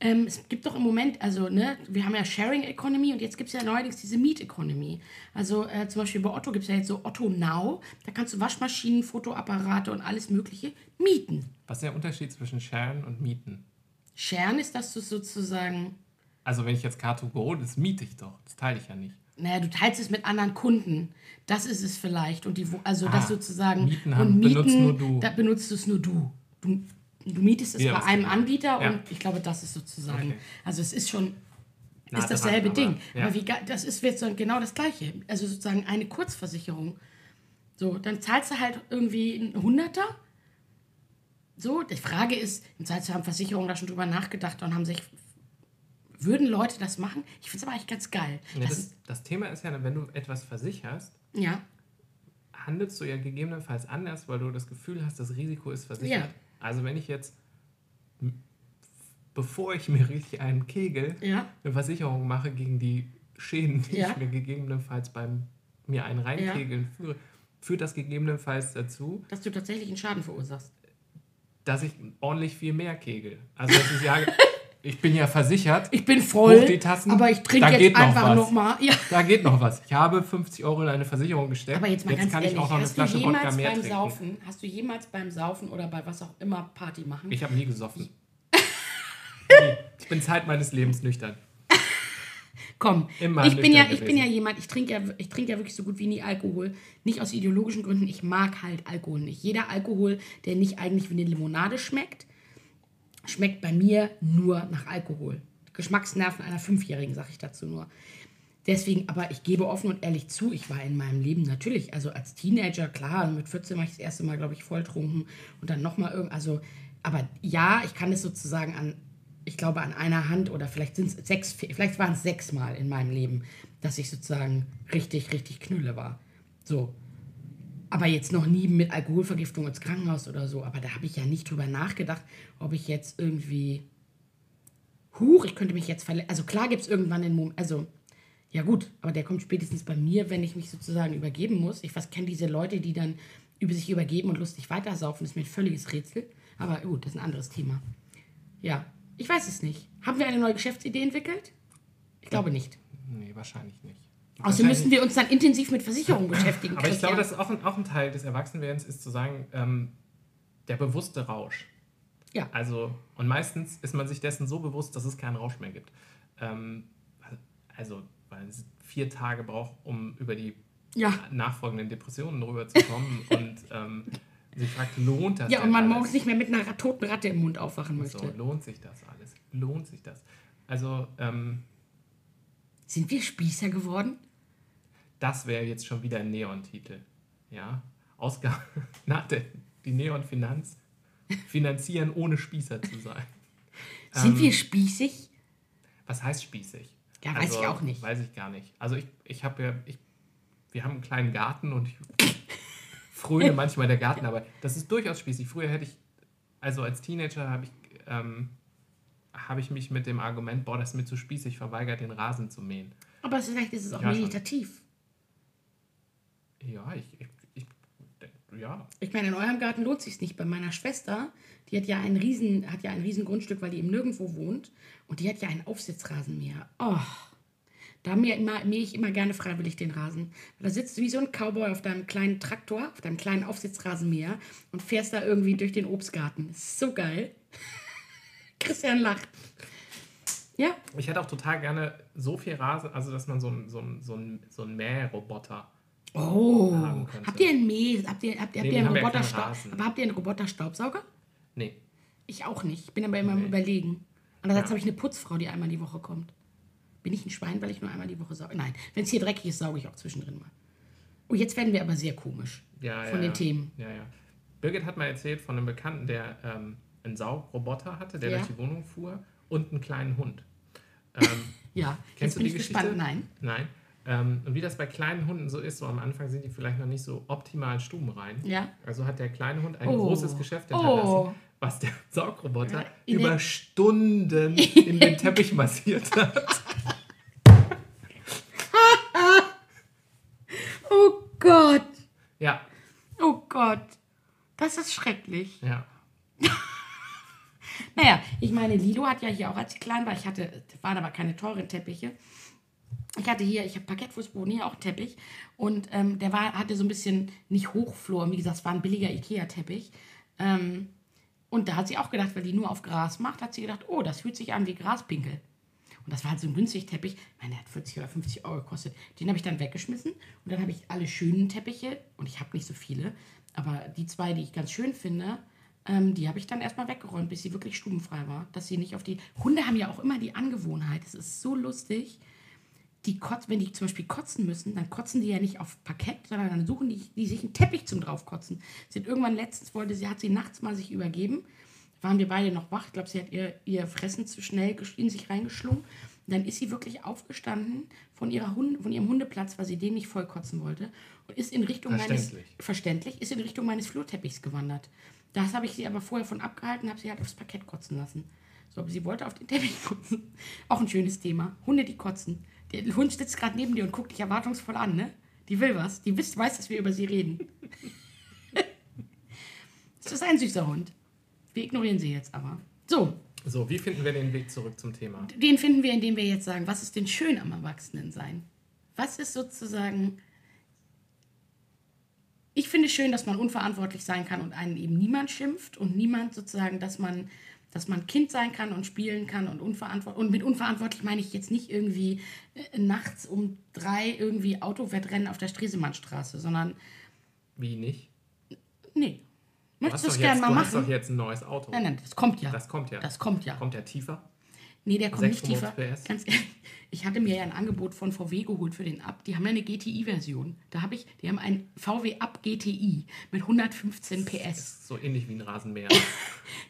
Ähm, es gibt doch im Moment, also, ne, wir haben ja Sharing Economy und jetzt gibt es ja neuerdings diese Meet Economy. Also, äh, zum Beispiel bei Otto gibt es ja jetzt so Otto Now. Da kannst du Waschmaschinen, Fotoapparate und alles Mögliche mieten. Was ist der Unterschied zwischen Sharen und Mieten? Sharen ist, dass du sozusagen Also wenn ich jetzt Car2Go, das miete ich doch, das teile ich ja nicht. Naja, du teilst es mit anderen Kunden. Das ist es vielleicht. Und die, also Ah, das sozusagen. Mieten und haben- Mieten, benutzt nur du. Da benutzt es nur du. Du, du mietest es Ja, bei einem geht. Anbieter Ja. und ich glaube, das ist sozusagen. Okay. Also es ist schon. Nah ist dasselbe dran, aber- Ding. ja. Aber wie, das ist jetzt so genau das Gleiche. Also sozusagen eine Kurzversicherung. So, dann zahlst du halt irgendwie einen Hunderter. So, die Frage ist, im Zweifelsfall haben Versicherungen da schon drüber nachgedacht und haben sich. Würden Leute das machen? Ich finde es aber eigentlich ganz geil. Ja, Das das, Thema ist ja, wenn du etwas versicherst, ja. handelst du ja gegebenenfalls anders, weil du das Gefühl hast, das Risiko ist versichert. Ja. Also wenn ich jetzt, bevor ich mir richtig einen Kegel, eine Versicherung mache gegen die Schäden, die ich mir gegebenenfalls beim mir einen reinkegeln führe, führt das gegebenenfalls dazu, dass du tatsächlich einen Schaden verursachst. dass ich ordentlich viel mehr kegel. Also dass ich sage, ich bin ja versichert, Ich bin voll, Hoch die Tassen, aber ich trinke jetzt noch einfach nochmal. Ja. da geht noch was. Ich habe 50 Euro in eine Versicherung gesteckt. Aber jetzt mal ganz kann ehrlich, ich auch noch eine hast du Flasche Wodka jemals mehr beim trinken. Saufen, hast du jemals beim Saufen oder bei was auch immer Party machen? Ich habe nie gesoffen. Ich bin Zeit meines Lebens nüchtern. Komm, Immer ich bin ja, nüchtern ich bin ja jemand, ich trinke ja, ich trinke ja wirklich so gut wie nie Alkohol. Nicht aus ideologischen Gründen, ich mag halt Alkohol nicht. Jeder Alkohol, der nicht eigentlich wie eine Limonade schmeckt, schmeckt bei mir nur nach Alkohol. Geschmacksnerven einer Fünfjährigen, sage ich dazu nur. Deswegen, aber ich gebe offen und ehrlich zu, ich war in meinem Leben natürlich, also als Teenager, klar, mit 14 war ich das erste Mal, glaube ich, volltrunken und dann nochmal irgend, also, aber ja, ich kann es sozusagen an, ich glaube, an einer Hand oder vielleicht sind es sechs, vielleicht waren es sechs Mal in meinem Leben, dass ich sozusagen richtig, richtig Knülle war. So. Aber jetzt noch nie mit Alkoholvergiftung ins Krankenhaus oder so. Aber da habe ich ja nicht drüber nachgedacht, ob ich jetzt irgendwie. Huch, ich könnte mich jetzt verletzen. Also klar gibt es irgendwann den Moment. Also, ja gut, aber der kommt spätestens bei mir, wenn ich mich sozusagen übergeben muss. Ich kenne diese Leute, die dann über sich übergeben und lustig weitersaufen. Das ist mir ein völliges Rätsel. Aber gut, das ist ein anderes Thema. Ja, ich weiß es nicht. Haben wir eine neue Geschäftsidee entwickelt? Ich glaube nicht. Nee, wahrscheinlich nicht. Außerdem müssen wir uns dann intensiv mit Versicherungen beschäftigen. Aber ich glaube, Christian. das ist auch ein, auch ein Teil des Erwachsenwerdens, ist zu sagen, ähm, der bewusste Rausch. Ja. Also, und meistens ist man sich dessen so bewusst, dass es keinen Rausch mehr gibt. Ähm, also, weil es vier Tage braucht, um über die Ja. nachfolgenden Depressionen rüberzukommen und ähm, sich fragt, lohnt das Ja, und man alles? morgens nicht mehr mit einer toten Ratte im Mund aufwachen möchte. So, lohnt sich das alles? Lohnt sich das? Also, ähm, Sind wir Spießer geworden? Das wäre jetzt schon wieder ein Neon-Titel. Ja? Ausgabe nach der die Neon-Finanz finanzieren, ohne Spießer zu sein. Sind Ähm, wir spießig? Was heißt spießig? Ja, weiß ich auch nicht. Weiß ich gar nicht. Also ich, ich habe ja, ich, wir haben einen kleinen Garten und ich fröne manchmal der Gartenarbeit. Das ist durchaus spießig. Früher hätte ich, also als Teenager habe ich, ähm, habe ich mich mit dem Argument, boah, das ist mir zu spießig, verweigert, den Rasen zu mähen. Aber vielleicht ist es auch Ja, schon. Ja, ich, ich, ich ja. Ich meine, in eurem Garten lohnt sich nicht. Bei meiner Schwester, die hat ja ein riesen, hat ja ein riesen Grundstück, weil die im Nirgendwo wohnt. Und die hat ja einen Aufsitzrasenmäher. Oh, da mähe, immer, mähe ich immer gerne freiwillig den Rasen. Da sitzt du wie so ein Cowboy auf deinem kleinen Traktor, auf deinem kleinen Aufsitzrasenmäher und fährst da irgendwie durch den Obstgarten. Ist so geil. Christian lacht. Ja, Ich hätte auch total gerne so viel Rasen, also dass man so einen so einen- so einen- so einen Mähroboter Oh, habt ihr einen Mäh, habt ihr, habt, habt Nee, ihr einen haben ja aber habt ihr einen Roboter Staubsauger? Nee. Ich auch nicht. Ich bin aber immer am überlegen. Andererseits habe ich eine Putzfrau, die einmal die Woche kommt. Bin ich ein Schwein, weil ich nur einmal die Woche sauge? Nein, wenn es hier dreckig ist, sauge ich auch zwischendrin mal. Oh, jetzt werden wir aber sehr komisch Ja, von ja, den ja. Themen. Ja, ja. Birgit hat mal erzählt von einem Bekannten, der ähm, einen Saugroboter hatte, der Ja. durch die Wohnung fuhr und einen kleinen Hund. Ähm, Ja, Kennst jetzt du bin die ich Geschichte? gespannt. Nein. nein. Ähm, und wie das bei kleinen Hunden so ist, so am Anfang sind die vielleicht noch nicht so optimal stubenrein. Ja. Also hat der kleine Hund ein Oh. großes Geschäft Oh. hinterlassen, was der Saugroboter in über Stunden in den Teppich massiert hat. Oh Gott. Ja, Oh Gott. Das ist schrecklich. ja. Naja, ich meine, Lilo hat ja hier auch, als sie klein war, ich hatte, waren aber keine teuren Teppiche. Ich hatte hier, ich habe Parkettfußboden, hier auch Teppich. Und ähm, der war, hatte so ein bisschen, nicht Hochflor, wie gesagt, es war ein billiger Ikea-Teppich. Ähm, und da hat sie auch gedacht, weil die nur auf Gras macht, hat sie gedacht, oh, das fühlt sich an wie Graspinkel. Und das war halt so ein günstig Teppich. Ich meine, der hat 40 oder 50 Euro gekostet. Den habe ich dann weggeschmissen. Und dann habe ich alle schönen Teppiche, und ich habe nicht so viele, aber die zwei, die ich ganz schön finde, ähm, die habe ich dann erstmal weggeräumt, bis sie wirklich stubenfrei war. Dass sie nicht auf die. Hunde haben ja auch immer die Angewohnheit, es ist so lustig, die kotz, wenn die zum Beispiel kotzen müssen, dann kotzen die ja nicht auf Parkett, sondern dann suchen die, die sich einen Teppich zum draufkotzen. Sie hat irgendwann letztens wollte sie, hat sie nachts mal sich übergeben. Waren wir beide noch wach. Ich glaube, sie hat ihr, ihr Fressen zu schnell in sich reingeschlungen. Und dann ist sie wirklich aufgestanden von, ihrer Hund, von ihrem Hundeplatz, weil sie den nicht vollkotzen wollte. Und ist in Richtung meines Verständlich. verständlich, ist in Richtung meines Flurteppichs gewandert. Das habe ich sie aber vorher von abgehalten, habe sie halt aufs Parkett kotzen lassen. So, aber sie wollte auf den Teppich kotzen. Auch ein schönes Thema. Hunde, die kotzen. Der Hund sitzt gerade neben dir und guckt dich erwartungsvoll an, ne? Die will was. Die wisst, weiß, dass wir über sie reden. das ist ein süßer Hund. Wir ignorieren sie jetzt aber. So, So, wie finden wir den Weg zurück zum Thema? den finden wir, indem wir jetzt sagen, was ist denn schön am Erwachsenensein? Was ist sozusagen. Ich finde schön, dass man unverantwortlich sein kann und einen eben niemand schimpft und niemand sozusagen, dass man, dass man Kind sein kann und spielen kann und unverantwortlich. Und mit unverantwortlich meine ich jetzt nicht irgendwie äh, nachts um drei irgendwie Autowettrennen auf der Stresemannstraße, sondern Wie nicht? nee. Möchtest du es gerne mal du hast doch machen? jetzt ein neues Auto. Nein, nein, das kommt ja. Das kommt ja. Das kommt ja. Kommt der tiefer? Nee, der kommt nicht 600 tiefer. PS. Ganz ehrlich, ich hatte mir ja ein Angebot von VW geholt für den Up. Die haben ja eine GTI-Version. Da habe ich, die haben einen VW Up GTI mit 115 PS. So ähnlich wie ein Rasenmäher.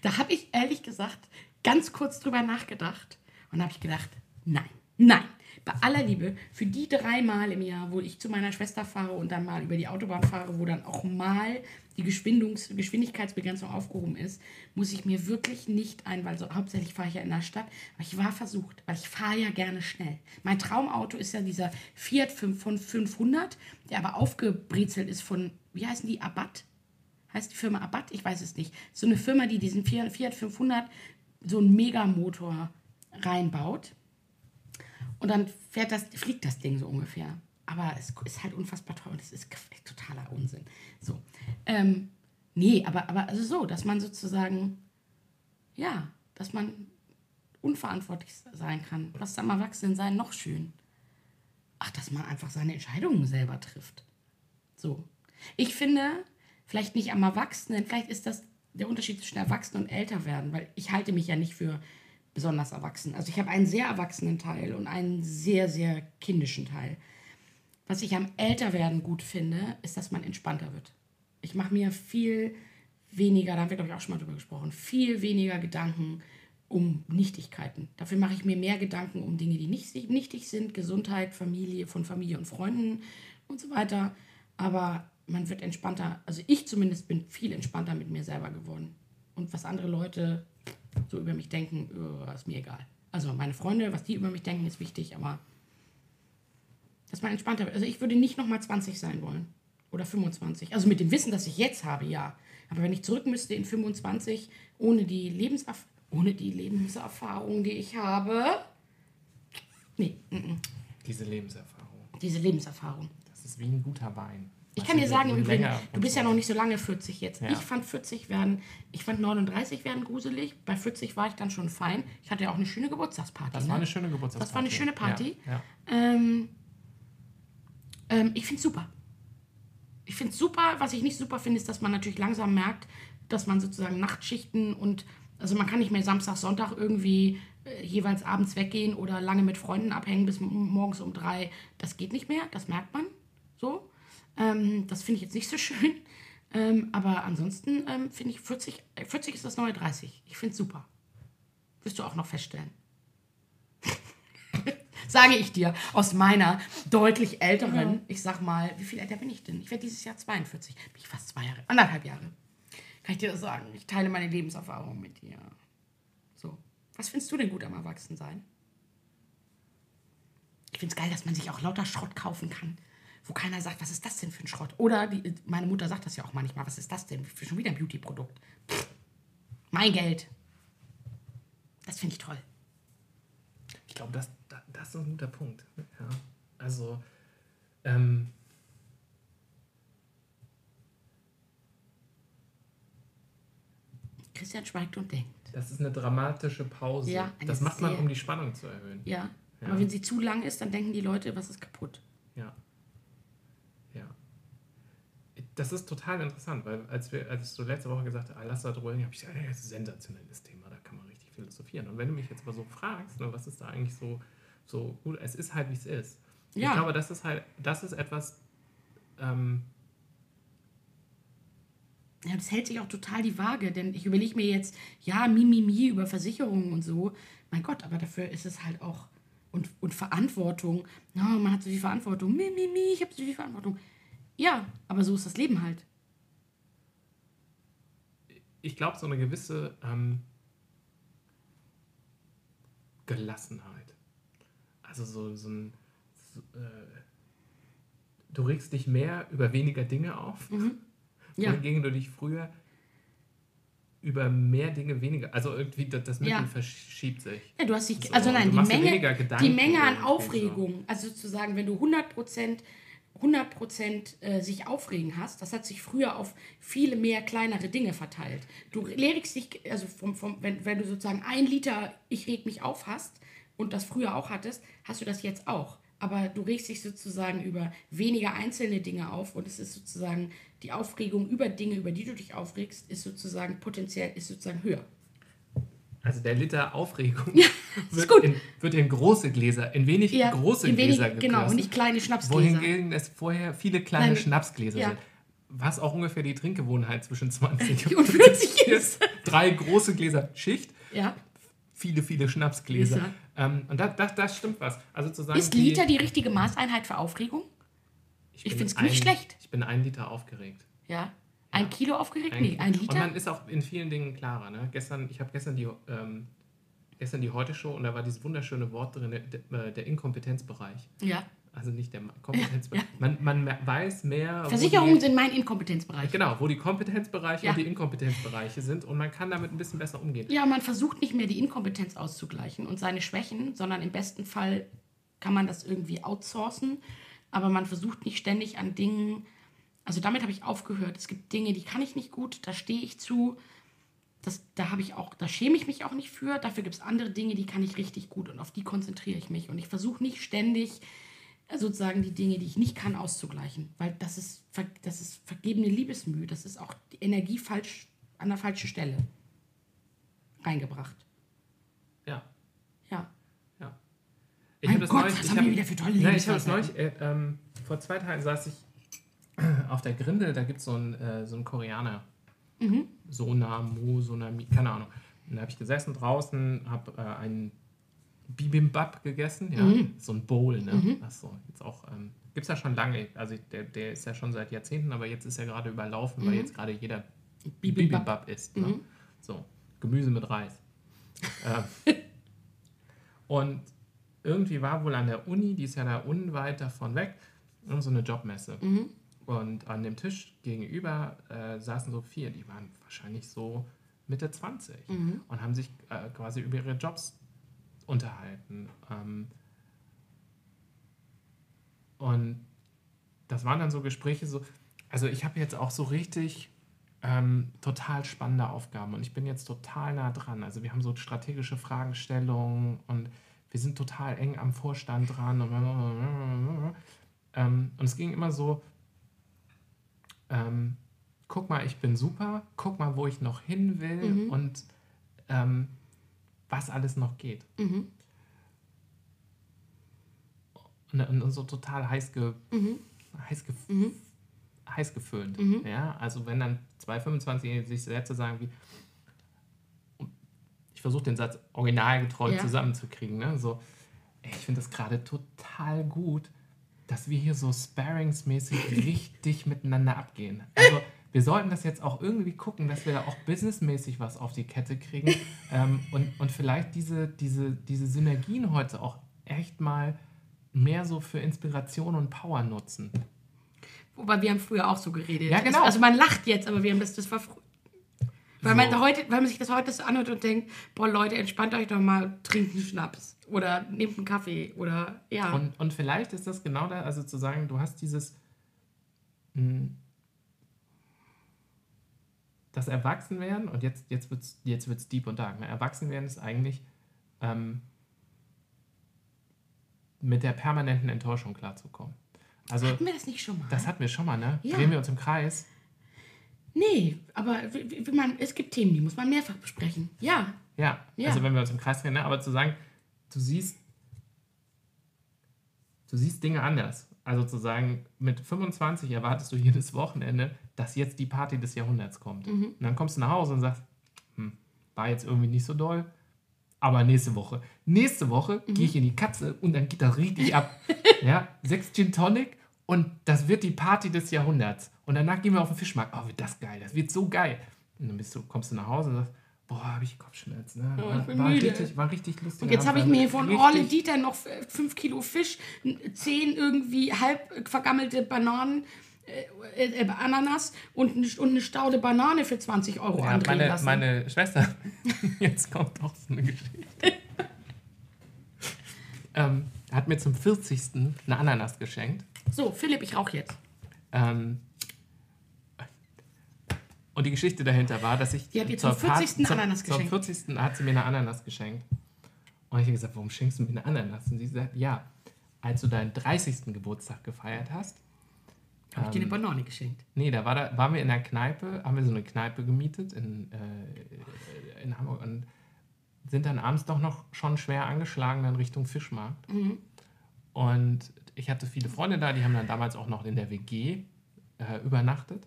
Da habe ich ehrlich gesagt ganz kurz drüber nachgedacht und habe ich gedacht, nein, nein. Bei aller Liebe, für die dreimal im Jahr, wo ich zu meiner Schwester fahre und dann mal über die Autobahn fahre, wo dann auch mal die Geschwindungs Geschwindigkeitsbegrenzung aufgehoben ist, muss ich mir wirklich nicht ein, weil so hauptsächlich fahre ich ja in der Stadt, aber ich war versucht, weil ich fahre ja gerne schnell. Mein Traumauto ist ja dieser Fiat 5 von 500, der aber aufgebrezelt ist von, wie heißen die, Abarth? heißt die Firma Abarth, ich weiß es nicht. So eine Firma, die diesen Fiat 500 so einen Megamotor reinbaut. Und dann fährt das, fliegt das Ding so ungefähr. aber es ist halt unfassbar teuer und es ist totaler Unsinn. So. Ähm, nee, aber, aber also so, dass man sozusagen, ja, dass man unverantwortlich sein kann. Was am Erwachsenensein noch schön? Ach, dass man einfach seine Entscheidungen selber trifft. So. Ich finde, vielleicht nicht am Erwachsenen, vielleicht ist das der Unterschied zwischen Erwachsenen und älter werden, weil ich halte mich ja nicht für besonders erwachsen. Also ich habe einen sehr erwachsenen Teil und einen sehr, sehr kindischen Teil. Was ich am Älterwerden gut finde, ist, dass man entspannter wird. Ich mache mir viel weniger, da haben wir, glaube ich, auch schon mal drüber gesprochen, viel weniger Gedanken um Nichtigkeiten. Dafür mache ich mir mehr Gedanken um Dinge, die nicht nichtig sind, Gesundheit, Familie, von Familie und Freunden und so weiter. Aber man wird entspannter, also ich zumindest bin viel entspannter mit mir selber geworden. Und was andere Leute so über mich denken, äh, ist mir egal. Also meine Freunde, was die über mich denken, ist wichtig, aber dass man entspannter wird. Also ich würde nicht nochmal 20 sein wollen. Oder 25. Also mit dem Wissen, das ich jetzt habe, ja. Aber wenn ich zurück müsste in 25, ohne die, Lebenserf ohne die Lebenserfahrung, die ich habe. Nee, mm, mm. Diese Lebenserfahrung. diese Lebenserfahrung. Das ist wie ein guter Wein. Ich Weißt kann dir sagen, im Übrigen, du bist ja noch nicht so lange 40 jetzt. Ja. Ich fand 40 werden, ich fand 39 werden gruselig. Bei 40 war ich dann schon fein. Ich hatte ja auch eine schöne Geburtstagsparty. Das ne? war eine schöne Geburtstagsparty. Das war eine schöne Party. Ja, ja. Ähm, ähm, ich finde es super. Ich finde es super. Was ich nicht super finde, ist, dass man natürlich langsam merkt, dass man sozusagen Nachtschichten und also man kann nicht mehr Samstag, Sonntag irgendwie äh, jeweils abends weggehen oder lange mit Freunden abhängen bis morgens um drei. Das geht nicht mehr. Das merkt man. So. Ähm, das finde ich jetzt nicht so schön. Ähm, aber ansonsten ähm, finde ich 40, äh, 40 ist das neue 30. Ich finde es super. Wirst du auch noch feststellen. Sage ich dir, aus meiner deutlich älteren, ich sag mal, wie viel älter bin ich denn? Ich werde dieses Jahr 42. Bin ich fast zwei Jahre, anderthalb Jahre. Kann ich dir das sagen? Ich teile meine Lebenserfahrung mit dir. So. Was findest du denn gut am Erwachsensein? Ich finde es geil, dass man sich auch lauter Schrott kaufen kann, wo keiner sagt, was ist das denn für ein Schrott? Oder die, meine Mutter sagt das ja auch manchmal, was ist das denn für schon wieder ein Beauty-Produkt? Mein Geld. Das finde ich toll. Ich glaube, das, das, das ist ein guter Punkt. Ja. Also, ähm, Christian schweigt und denkt. das ist eine dramatische Pause. Ja, eine das macht man, um die Spannung zu erhöhen. Ja. Ja. Aber wenn sie zu lang ist, dann denken die Leute, was ist kaputt. Ja. Ja. Das ist total interessant, weil als, wir, als du letzte Woche gesagt hast, ah, lass da drüber habe ich gesagt, ja, das ist ein sensationelles Thema, da kann man richtig philosophieren. Und wenn du mich jetzt aber so fragst, ne, was ist da eigentlich so, so gut, es ist halt, wie es ist. Ja. Ich glaube, das ist halt, das ist etwas, ähm, Ja, das hält sich auch total die Waage, denn ich überlege mir jetzt, ja, Mimimi über Versicherungen und so. Mein Gott, aber dafür ist es halt auch. Und, und Verantwortung. Ja, man hat so viel Verantwortung. Mimimi, ich habe so viel Verantwortung. Ja, aber so ist das Leben halt. ich glaube, so eine gewisse ähm, Gelassenheit. Also so, so ein. So, äh, du regst dich mehr über weniger Dinge auf, Ja. wohingegen du dich früher über mehr Dinge weniger. Also irgendwie das, das Mittel Ja. verschiebt sich. Ja, du hast dich, So, also nein, die Menge, weniger Gedanken die Menge an irgendwie Aufregung, also sozusagen, wenn du 100%, 100% äh, sich aufregen hast, das hat sich früher auf viele mehr kleinere Dinge verteilt. Du regst dich, also vom, vom, wenn, wenn du sozusagen ein Liter Ich reg mich auf hast und das früher auch hattest, hast du das jetzt auch. Aber du regst dich sozusagen über weniger einzelne Dinge auf und es ist sozusagen die Aufregung über Dinge, über die du dich aufregst, ist sozusagen potenziell, ist sozusagen höher. Also der Liter Aufregung wird, gut. In, wird in große Gläser, in wenig Ja, große in wenig- Gläser Genau, gegossen. und nicht kleine Schnapsgläser. Wohingegen es vorher viele kleine Nein, Schnapsgläser ja. sind. Was auch ungefähr die Trinkgewohnheit zwischen 20 Und 40 ist. Drei große Gläser Schicht, Ja. viele, viele Schnapsgläser. Gläser. Ähm, und das, das, das stimmt was. Also zu sagen, Ist Liter die richtige Maßeinheit für Aufregung? ich bin find's ein- nicht schlecht. Ich bin ein Liter aufgeregt. Ja. Ein Kilo aufgeregt? Ein- nee, ein Und Liter? man ist auch in vielen Dingen klarer. Ne? Gestern, ich habe gestern die, ähm, gestern die Heute-Show und da war dieses wunderschöne Wort drin, der, äh, der Inkompetenzbereich. ja. Also nicht der Kompetenzbereich. Man, man mer- weiß mehr. Versicherungen die, sind mein Inkompetenzbereich. Genau, wo die Kompetenzbereiche Ja. und die Inkompetenzbereiche sind und man kann damit ein bisschen besser umgehen. Ja, man versucht nicht mehr die Inkompetenz auszugleichen und seine Schwächen, sondern im besten Fall kann man das irgendwie outsourcen. aber man versucht nicht ständig an Dingen, also damit habe ich aufgehört. Es gibt Dinge, die kann ich nicht gut, da stehe ich zu. Das, da habe ich auch, da schäme ich mich auch nicht für. Dafür gibt es andere Dinge, die kann ich richtig gut und auf die konzentriere ich mich. Und ich versuche nicht ständig äh, sozusagen die Dinge, die ich nicht kann, auszugleichen. Weil das ist, das ist vergebene Liebesmühe. Das ist auch die Energie falsch an der falschen Stelle reingebracht. Ja, Ja. ja. Ich Mein Gott, neulich- was ich haben hab- wir wieder für tolle Ja, ich habe das neulich, äh, ähm, vor zwei Tagen saß ich auf der Grindel, da gibt es so einen äh, so einen Koreaner. Mhm. Sonamu, Sonami, keine Ahnung. Und da habe ich gesessen draußen, habe äh, einen Bibimbap gegessen, ja, Mhm. so ein Bowl, ne? Ach so, jetzt auch, ähm, gibt es ja schon lange, also der, der ist ja schon seit Jahrzehnten, aber jetzt ist er gerade überlaufen, weil jetzt gerade jeder Mhm. Bibimbap. Bibimbap isst. Ne? Mhm. So, Gemüse mit Reis. ähm, und irgendwie war wohl an der Uni, die ist ja da unweit davon weg, so eine Jobmesse. Mhm. Und an dem Tisch gegenüber äh, saßen so vier, die waren wahrscheinlich so Mitte 20 Mhm. und haben sich äh, quasi über ihre Jobs unterhalten. Ähm, und das waren dann so Gespräche, so, also ich habe jetzt auch so richtig ähm, total spannende Aufgaben und ich bin jetzt total nah dran. Also wir haben so strategische Fragestellungen und wir sind total eng am Vorstand dran. Und, ähm, und es ging immer so, ähm, guck mal, ich bin super, guck mal, wo ich noch hin will und ähm, was alles noch geht. Mhm. Und, und, und so total heiß, ge, Mhm. heiß, ge, Mhm. heiß geföhnt. Mhm. Ja, also wenn dann zwei 25-Jährige sich Sätze sagen wie, ich versuche den Satz originalgetreu Ja. zusammenzukriegen, ne? so, ey, ich finde das gerade total gut, dass wir hier so sparringsmäßig richtig miteinander abgehen. Also wir sollten das jetzt auch irgendwie gucken, dass wir da auch businessmäßig was auf die Kette kriegen ähm, und, und vielleicht diese, diese, diese Synergien heute auch echt mal mehr so für Inspiration und Power nutzen. Wobei wir haben früher auch so geredet. Ja, genau. Also man lacht jetzt, aber wir haben das, das war früher. Weil, man So. heute, weil man sich das heute so anhört und denkt, boah Leute, entspannt euch doch mal, trinkt einen Schnaps oder nehmt einen Kaffee oder ja. Und, und vielleicht ist das genau da, also zu sagen, du hast dieses, mh, das Erwachsenwerden, und jetzt, jetzt wird es jetzt wird's deep und dark, ne? Erwachsenwerden ist eigentlich ähm, mit der permanenten Enttäuschung klarzukommen. Also, Hatten wir das nicht schon mal? das hatten wir schon mal, ne? Ja. Drehen wir uns im Kreis. Nee, aber man, es gibt Themen, die muss man mehrfach besprechen. Ja. Ja, Ja. also wenn wir uns im Kreis drehen, ne? aber zu sagen, du siehst, du siehst Dinge anders. Also zu sagen, mit 25 erwartest du jedes Wochenende, dass jetzt die Party des Jahrhunderts kommt. Und dann kommst du nach Hause und sagst, hm, war jetzt irgendwie nicht so doll, aber nächste Woche. Nächste Woche gehe ich in die Katze und dann geht das richtig ab. ja, sechs Gin Tonic und das wird die Party des Jahrhunderts. Und danach gehen wir auf den Fischmarkt. Oh, wird das geil, das wird so geil. Und dann bist du, kommst du nach Hause und sagst, boah, habe ich Kopfschmerzen. Ne? Ich War, bin war, richtig, war richtig lustig. Und jetzt habe ich mir von Orle Dieter noch 5 Kilo Fisch, 10 irgendwie halb vergammelte Bananen, äh, äh, Ananas und, und eine Staude Banane für 20 Euro ja, andrehen meine, lassen. meine Schwester, jetzt kommt auch so eine Geschichte, ähm, hat mir zum 40. eine Ananas geschenkt. So, Philipp, ich rauche jetzt. Ähm, und die Geschichte dahinter war, dass ich. Die hat ihr zum 40. Part- Ananas zum, geschenkt. Zum 40. hat sie mir eine Ananas geschenkt. Und ich habe gesagt, warum schenkst du mir eine Ananas? Und sie sagt, ja, als du deinen 30. Geburtstag gefeiert hast, Habe ich dir eine Banane geschenkt. Nee, da, war da waren wir in der Kneipe, haben wir so eine Kneipe gemietet in, äh, in Hamburg und sind dann abends doch noch schon schwer angeschlagen dann Richtung Fischmarkt. Und ich hatte viele Freunde da, die haben dann damals auch noch in der WG äh, übernachtet.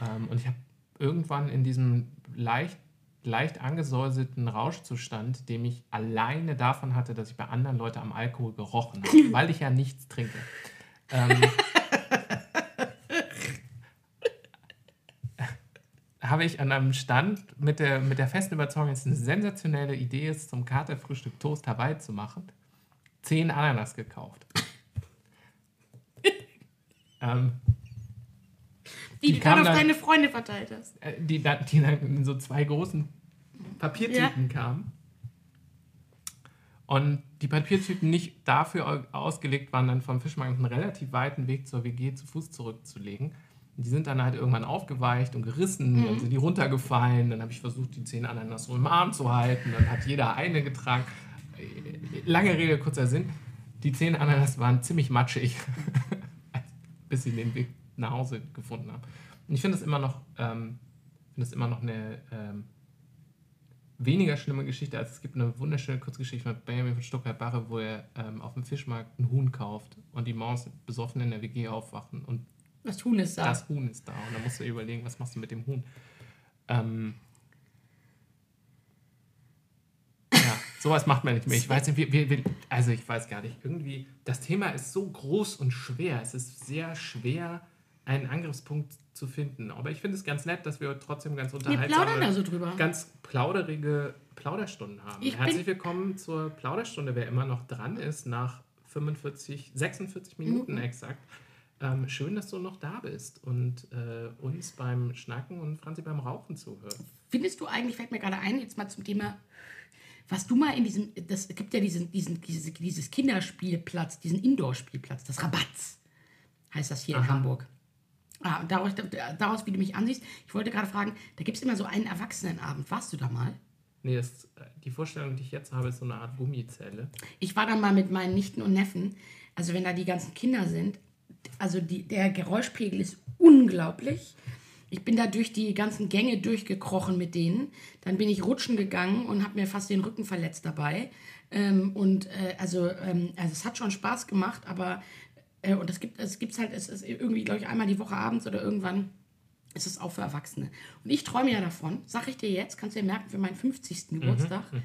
Ähm, und ich habe irgendwann in diesem leicht, leicht angesäuselten Rauschzustand, dem ich alleine davon hatte, dass ich bei anderen Leuten am Alkohol gerochen habe, weil ich ja nichts trinke. Ähm, habe ich an einem Stand mit der, mit der festen Überzeugung, dass es eine sensationelle Idee ist, zum Katerfrühstück Toast Hawaii zu machen, zehn Ananas gekauft. Ähm, Die, Die du kam dann auf dann- deine Freunde verteilt hast. äh, die, dann, die dann in so zwei großen Papiertüten kamen. Und die Papiertüten nicht dafür au- ausgelegt waren, dann vom Fischmarkt einen relativ weiten Weg zur WG zu Fuß zurückzulegen. Und die sind dann halt irgendwann aufgeweicht und gerissen, dann sind die runtergefallen. Dann habe ich versucht, die zehn Ananas so im Arm zu halten. Dann hat jeder eine getragen. Äh, Lange Rede, kurzer Sinn. Die zehn Ananas waren ziemlich matschig, bis sie den Weg nach Hause gefunden haben. Und ich finde es immer noch, ähm, finde es immer noch eine ähm, weniger schlimme Geschichte, als es gibt eine wunderschöne Kurzgeschichte mit Benjamin von Stuttgart-Barre, wo er ähm, auf dem Fischmarkt ein Huhn kauft und die Maus besoffen in der WG aufwachen und Das Huhn ist da. das Huhn ist da. Und dann musst du überlegen, was machst du mit dem Huhn? Ähm, ja, sowas macht man nicht mehr. Ich weiß nicht, wie, wie, also ich weiß gar nicht. Irgendwie, das Thema ist so groß und schwer. Es ist sehr schwer, einen Angriffspunkt zu finden. Aber ich finde es ganz nett, dass wir trotzdem ganz Wir unterhaltsame, plaudern da so drüber. ganz plauderige Plauderstunden haben. Ich Herzlich willkommen zur Plauderstunde, wer immer noch dran ist, nach 45, 46 Minuten exakt. Ähm, schön, dass du noch da bist und äh, uns beim Schnacken und Franzi beim Rauchen zuhörst. Findest du eigentlich, fällt mir gerade ein, jetzt mal zum Thema, was du mal in diesem, das gibt ja diesen, diesen, dieses, dieses Kinderspielplatz, diesen Indoor-Spielplatz, das Rabatz, heißt das hier in Aha. Hamburg. Ah, daraus, daraus, wie du mich ansiehst, ich wollte gerade fragen, da gibt es immer so einen Erwachsenenabend. Warst du da mal? Nee, das, äh, die Vorstellung, die ich jetzt habe, ist so eine Art Gummizelle. Ich war da mal mit meinen Nichten und Neffen. Also wenn da die ganzen Kinder sind, also die, der Geräuschpegel ist unglaublich. Ich bin da durch die ganzen Gänge durchgekrochen mit denen. Dann bin ich rutschen gegangen und habe mir fast den Rücken verletzt dabei. Ähm, und äh, also, ähm, also es hat schon Spaß gemacht, aber äh, und es gibt es gibt's halt es ist irgendwie glaube ich einmal die Woche abends oder irgendwann ist es auch für Erwachsene. Und ich träume ja davon, sag ich dir jetzt, kannst du dir merken für meinen 50. Geburtstag äh,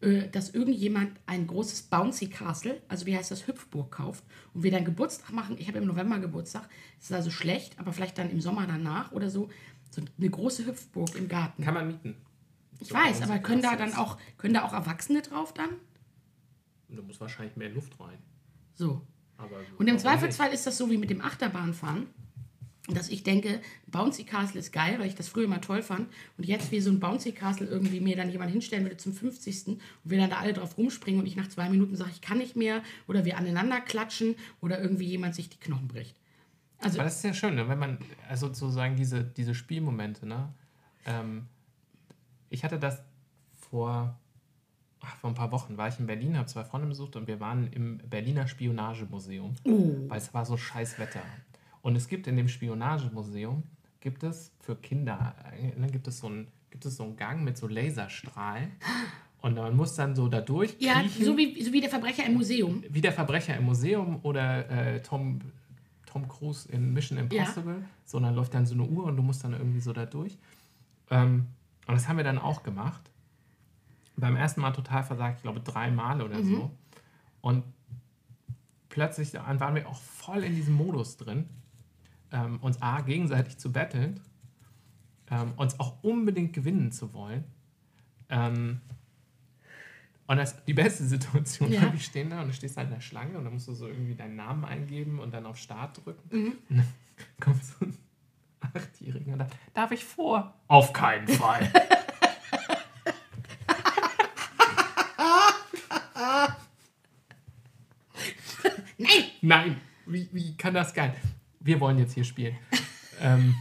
dass irgendjemand ein großes Bouncy Castle, also wie heißt das, Hüpfburg kauft und wir dann Geburtstag machen. Ich habe im November Geburtstag, das ist also schlecht, aber vielleicht dann im Sommer danach oder so, so eine große Hüpfburg im Garten. Kann man mieten. ich so weiß, aber können da dann auch, können da auch Erwachsene drauf dann? Da muss wahrscheinlich mehr Luft rein. So. Aber Und im Zweifelsfall ist das so wie mit dem Achterbahnfahren, dass ich denke, Bouncy Castle ist geil, weil ich das früher mal toll fand. Und jetzt wie so ein Bouncy Castle irgendwie mir dann jemand hinstellen würde zum 50. und wir dann da alle drauf rumspringen und ich nach zwei Minuten sage, ich kann nicht mehr oder wir aneinander klatschen oder irgendwie jemand sich die Knochen bricht. Also Aber das ist ja schön, ne? wenn man, also sozusagen diese, diese Spielmomente, ne? Ähm, ich hatte das vor, ach, vor ein paar Wochen, war ich in Berlin, habe zwei Freunde besucht und wir waren im Berliner Spionagemuseum, weil es war so scheiß Wetter. Und es gibt in dem Spionagemuseum, gibt es für Kinder, äh, ne, gibt, es so ein, gibt es so einen Gang mit so Laserstrahlen und man muss dann so da durch ja, so wie, so wie der Verbrecher im Museum. wie der Verbrecher im Museum oder äh, Tom, Tom Cruise in Mission Impossible, sondern läuft dann so eine Uhr und du musst dann irgendwie so da durch. Ähm, und das haben wir dann auch gemacht. Beim ersten Mal total versagt, ich glaube dreimal oder so. Und plötzlich waren wir auch voll in diesem Modus drin, ähm, uns A, gegenseitig zu betteln, ähm, uns auch unbedingt gewinnen zu wollen. Ähm, und das, die beste Situation Ja. wir stehen da und du stehst halt in der Schlange und dann musst du so irgendwie deinen Namen eingeben und dann auf Start drücken. Und dann kommt so ein Achtjähriger und sagt, darf ich vor? Auf keinen Fall. Nein! Nein, wie, wie kann das gehen? Wir wollen jetzt hier spielen. ähm,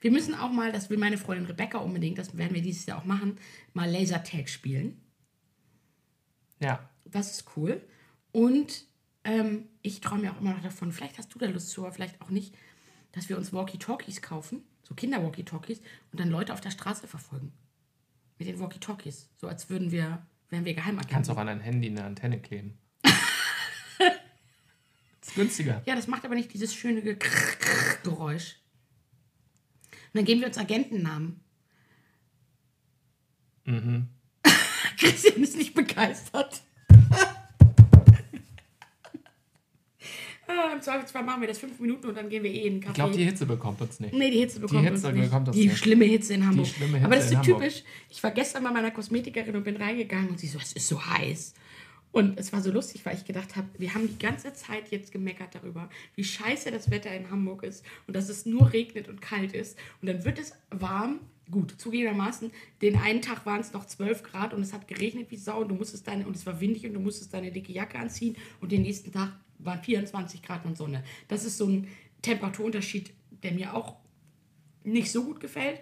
Wir müssen auch mal, das will meine Freundin Rebecca unbedingt, das werden wir dieses Jahr auch machen, mal Lasertag spielen. ja, Das ist cool. Und ähm, ich träume ja auch immer noch davon, vielleicht hast du da Lust zu, aber vielleicht auch nicht, dass wir uns Walkie-Talkies kaufen, so Kinder-Walkie-Talkies, und dann Leute auf der Straße verfolgen. Mit den Walkie-Talkies. So als würden wir, wären wir Geheimagenten. kannst auch an dein Handy eine Antenne kleben. Ist günstiger. Ja, das macht aber nicht dieses schöne Ge Geräusch. Und dann geben wir uns Agentennamen. Mhm. Christian ist nicht begeistert. ah, Im Zweifelsfall machen wir das fünf Minuten und dann gehen wir eh in den Kaffee. Ich glaube, die Hitze bekommt uns nicht. Nee, die Hitze bekommt Hitze uns nicht. bekommt uns die nicht. schlimme Hitze in Hamburg. Hitze Aber das ist so typisch. Ich war gestern bei meiner Kosmetikerin und bin reingegangen und sie so, es ist so heiß. Und es war so lustig, weil ich gedacht habe, wir haben die ganze Zeit jetzt gemeckert darüber, wie scheiße das Wetter in Hamburg ist und dass es nur regnet und kalt ist. Und dann wird es warm Gut, zugegebenermaßen, den einen Tag waren es noch 12 Grad und es hat geregnet wie Sau und du musstest deine, und es war windig und du musstest deine dicke Jacke anziehen und den nächsten Tag waren 24 Grad und Sonne. Das ist so ein Temperaturunterschied, der mir auch nicht so gut gefällt.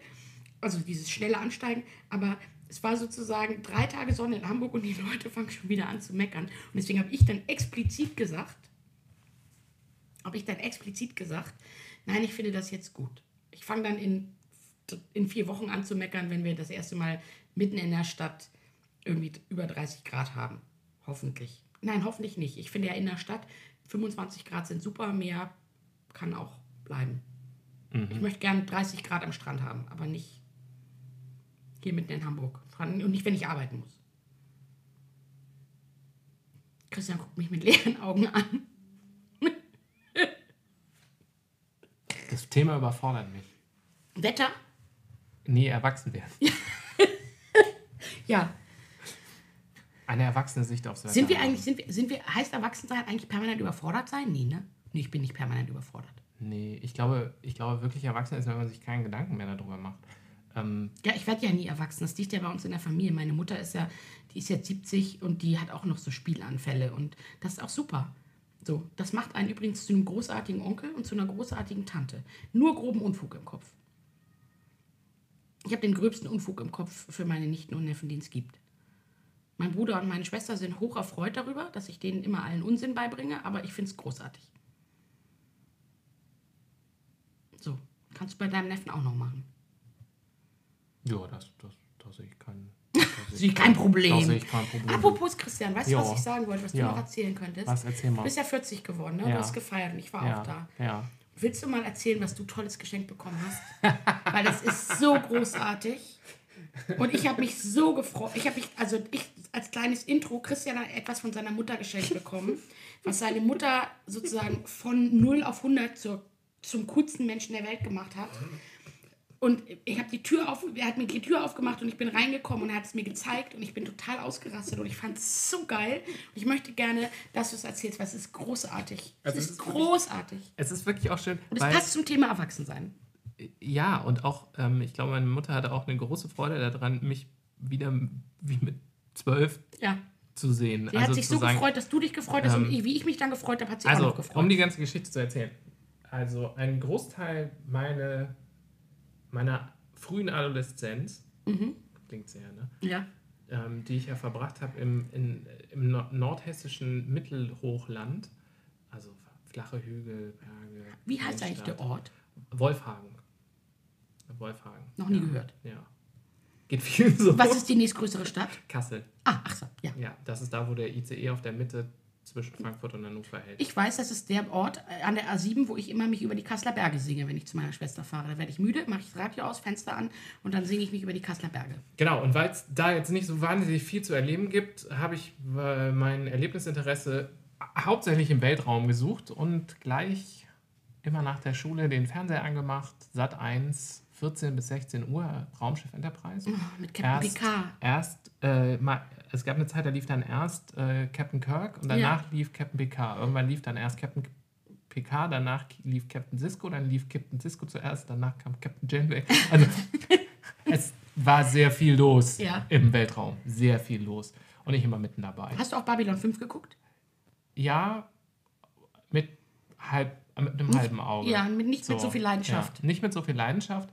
Also dieses schnelle Ansteigen, aber es war sozusagen drei Tage Sonne in Hamburg und die Leute fangen schon wieder an zu meckern. Und deswegen habe ich dann explizit gesagt, habe ich dann explizit gesagt, nein, ich finde das jetzt gut. Ich fange dann in, in vier Wochen an zu meckern, wenn wir das erste Mal mitten in der Stadt irgendwie über 30 Grad haben. Hoffentlich. Nein, hoffentlich nicht. Ich finde ja in der Stadt 25 Grad sind super, mehr kann auch bleiben. Ich möchte gerne 30 Grad am Strand haben, aber nicht hier mitten in Hamburg. Und nicht, wenn ich arbeiten muss. Christian guckt mich mit leeren Augen an. Das Thema überfordert mich. Wetter? Nee, erwachsen werden. Ja. Eine erwachsene Sicht aufs Wetter. Sind wir eigentlich, sind wir, sind wir, heißt Erwachsensein eigentlich permanent überfordert sein? Nee, ne? Nee, ich bin nicht permanent überfordert. Nee, ich glaube, ich glaube, wirklich erwachsen ist, wenn man sich keinen Gedanken mehr darüber macht. Ähm, Ja, ich werde ja nie erwachsen. Das liegt ja bei uns in der Familie. Meine Mutter ist ja, die ist jetzt 70 und die hat auch noch so Spielanfälle und das ist auch super. So, das macht einen übrigens zu einem großartigen Onkel und zu einer großartigen Tante. Nur groben Unfug im Kopf. Ich habe den gröbsten Unfug im Kopf für meine Nichten und Neffen, den es gibt. Mein Bruder und meine Schwester sind hoch erfreut darüber, dass ich denen immer allen Unsinn beibringe, aber ich finde es großartig. So, kannst du bei deinem Neffen auch noch machen. Ja, das, das, da sehe ich kein, ich kein Problem. Da sehe ich kein Problem. Apropos Christian, weißt du, was ich sagen wollte, was du noch erzählen könntest? Was? Erzähl mal. Du bist ja 40 geworden, ne? Du hast gefeiert und ich war auch da. Ja. Willst du mal erzählen, was du tolles Geschenk bekommen hast? Weil das ist so großartig. Und ich habe mich so gefreut. Ich habe mich, also ich als kleines Intro, Christian hat etwas von seiner Mutter geschenkt bekommen, was seine Mutter sozusagen von 0 auf 100 zur, zum coolsten Menschen der Welt gemacht hat. Und ich habe die Tür auf, er hat mir die Tür aufgemacht und ich bin reingekommen und er hat es mir gezeigt und ich bin total ausgerastet und ich fand es so geil. Und ich möchte gerne, dass du es erzählst, weil es ist großartig. Also es es ist ist wirklich- großartig. Es ist wirklich auch schön. Und es passt zum Thema Erwachsensein. Ja, und auch, ähm, ich glaube, meine Mutter hatte auch eine große Freude daran, mich wieder wie mit zwölf Ja. zu sehen. Sie hat sich so sagen, gefreut, dass du dich gefreut hast ähm, und wie ich mich dann gefreut habe, hat sie auch Also, noch gefreut. um die ganze Geschichte zu erzählen. Also, ein Großteil meine, meiner frühen Adoleszenz, Mhm. klingt sehr, ne? ja. ähm, die ich ja verbracht habe im, in, im nor- nordhessischen Mittelhochland, also flache Hügel, Berge. Wie heißt eigentlich der. Ort? Wolfhagen. Wolfhagen. Noch nie ja. gehört. Ja. Geht viel so. Was ist die nächstgrößere Stadt? Kassel. Ah, ach so, ja. Ja, das ist da, wo der ICE auf der Mitte zwischen Frankfurt und Hannover hält. Ich weiß, das ist der Ort äh, an der A7, wo ich immer mich über die Kasseler Berge singe, wenn ich zu meiner Schwester fahre. Da werde ich müde, mache ich das Radio aus, Fenster an und dann singe ich mich über die Kasseler Berge. Genau, und weil es da jetzt nicht so wahnsinnig viel zu erleben gibt, habe ich äh, mein Erlebnisinteresse hauptsächlich im Weltraum gesucht und gleich immer nach der Schule den Fernseher angemacht, Sat 1, 14 bis 16 Uhr, Raumschiff Enterprise. Oh, mit Captain erst, Picard. erst äh, mal, es gab eine Zeit, da lief dann erst äh, Captain Kirk und danach lief Captain Picard. Irgendwann lief dann erst Captain Picard, danach lief Captain Cisco, dann lief Captain Cisco zuerst, danach kam Captain Janeway. Also es war sehr viel los Ja. im Weltraum. Sehr viel los. Und ich immer mitten dabei. Hast du auch Babylon 5 geguckt? Ja, mit, halb, mit einem halben Auge. ja, mit- nicht mit so viel Leidenschaft. Ja, nicht mit so viel Leidenschaft.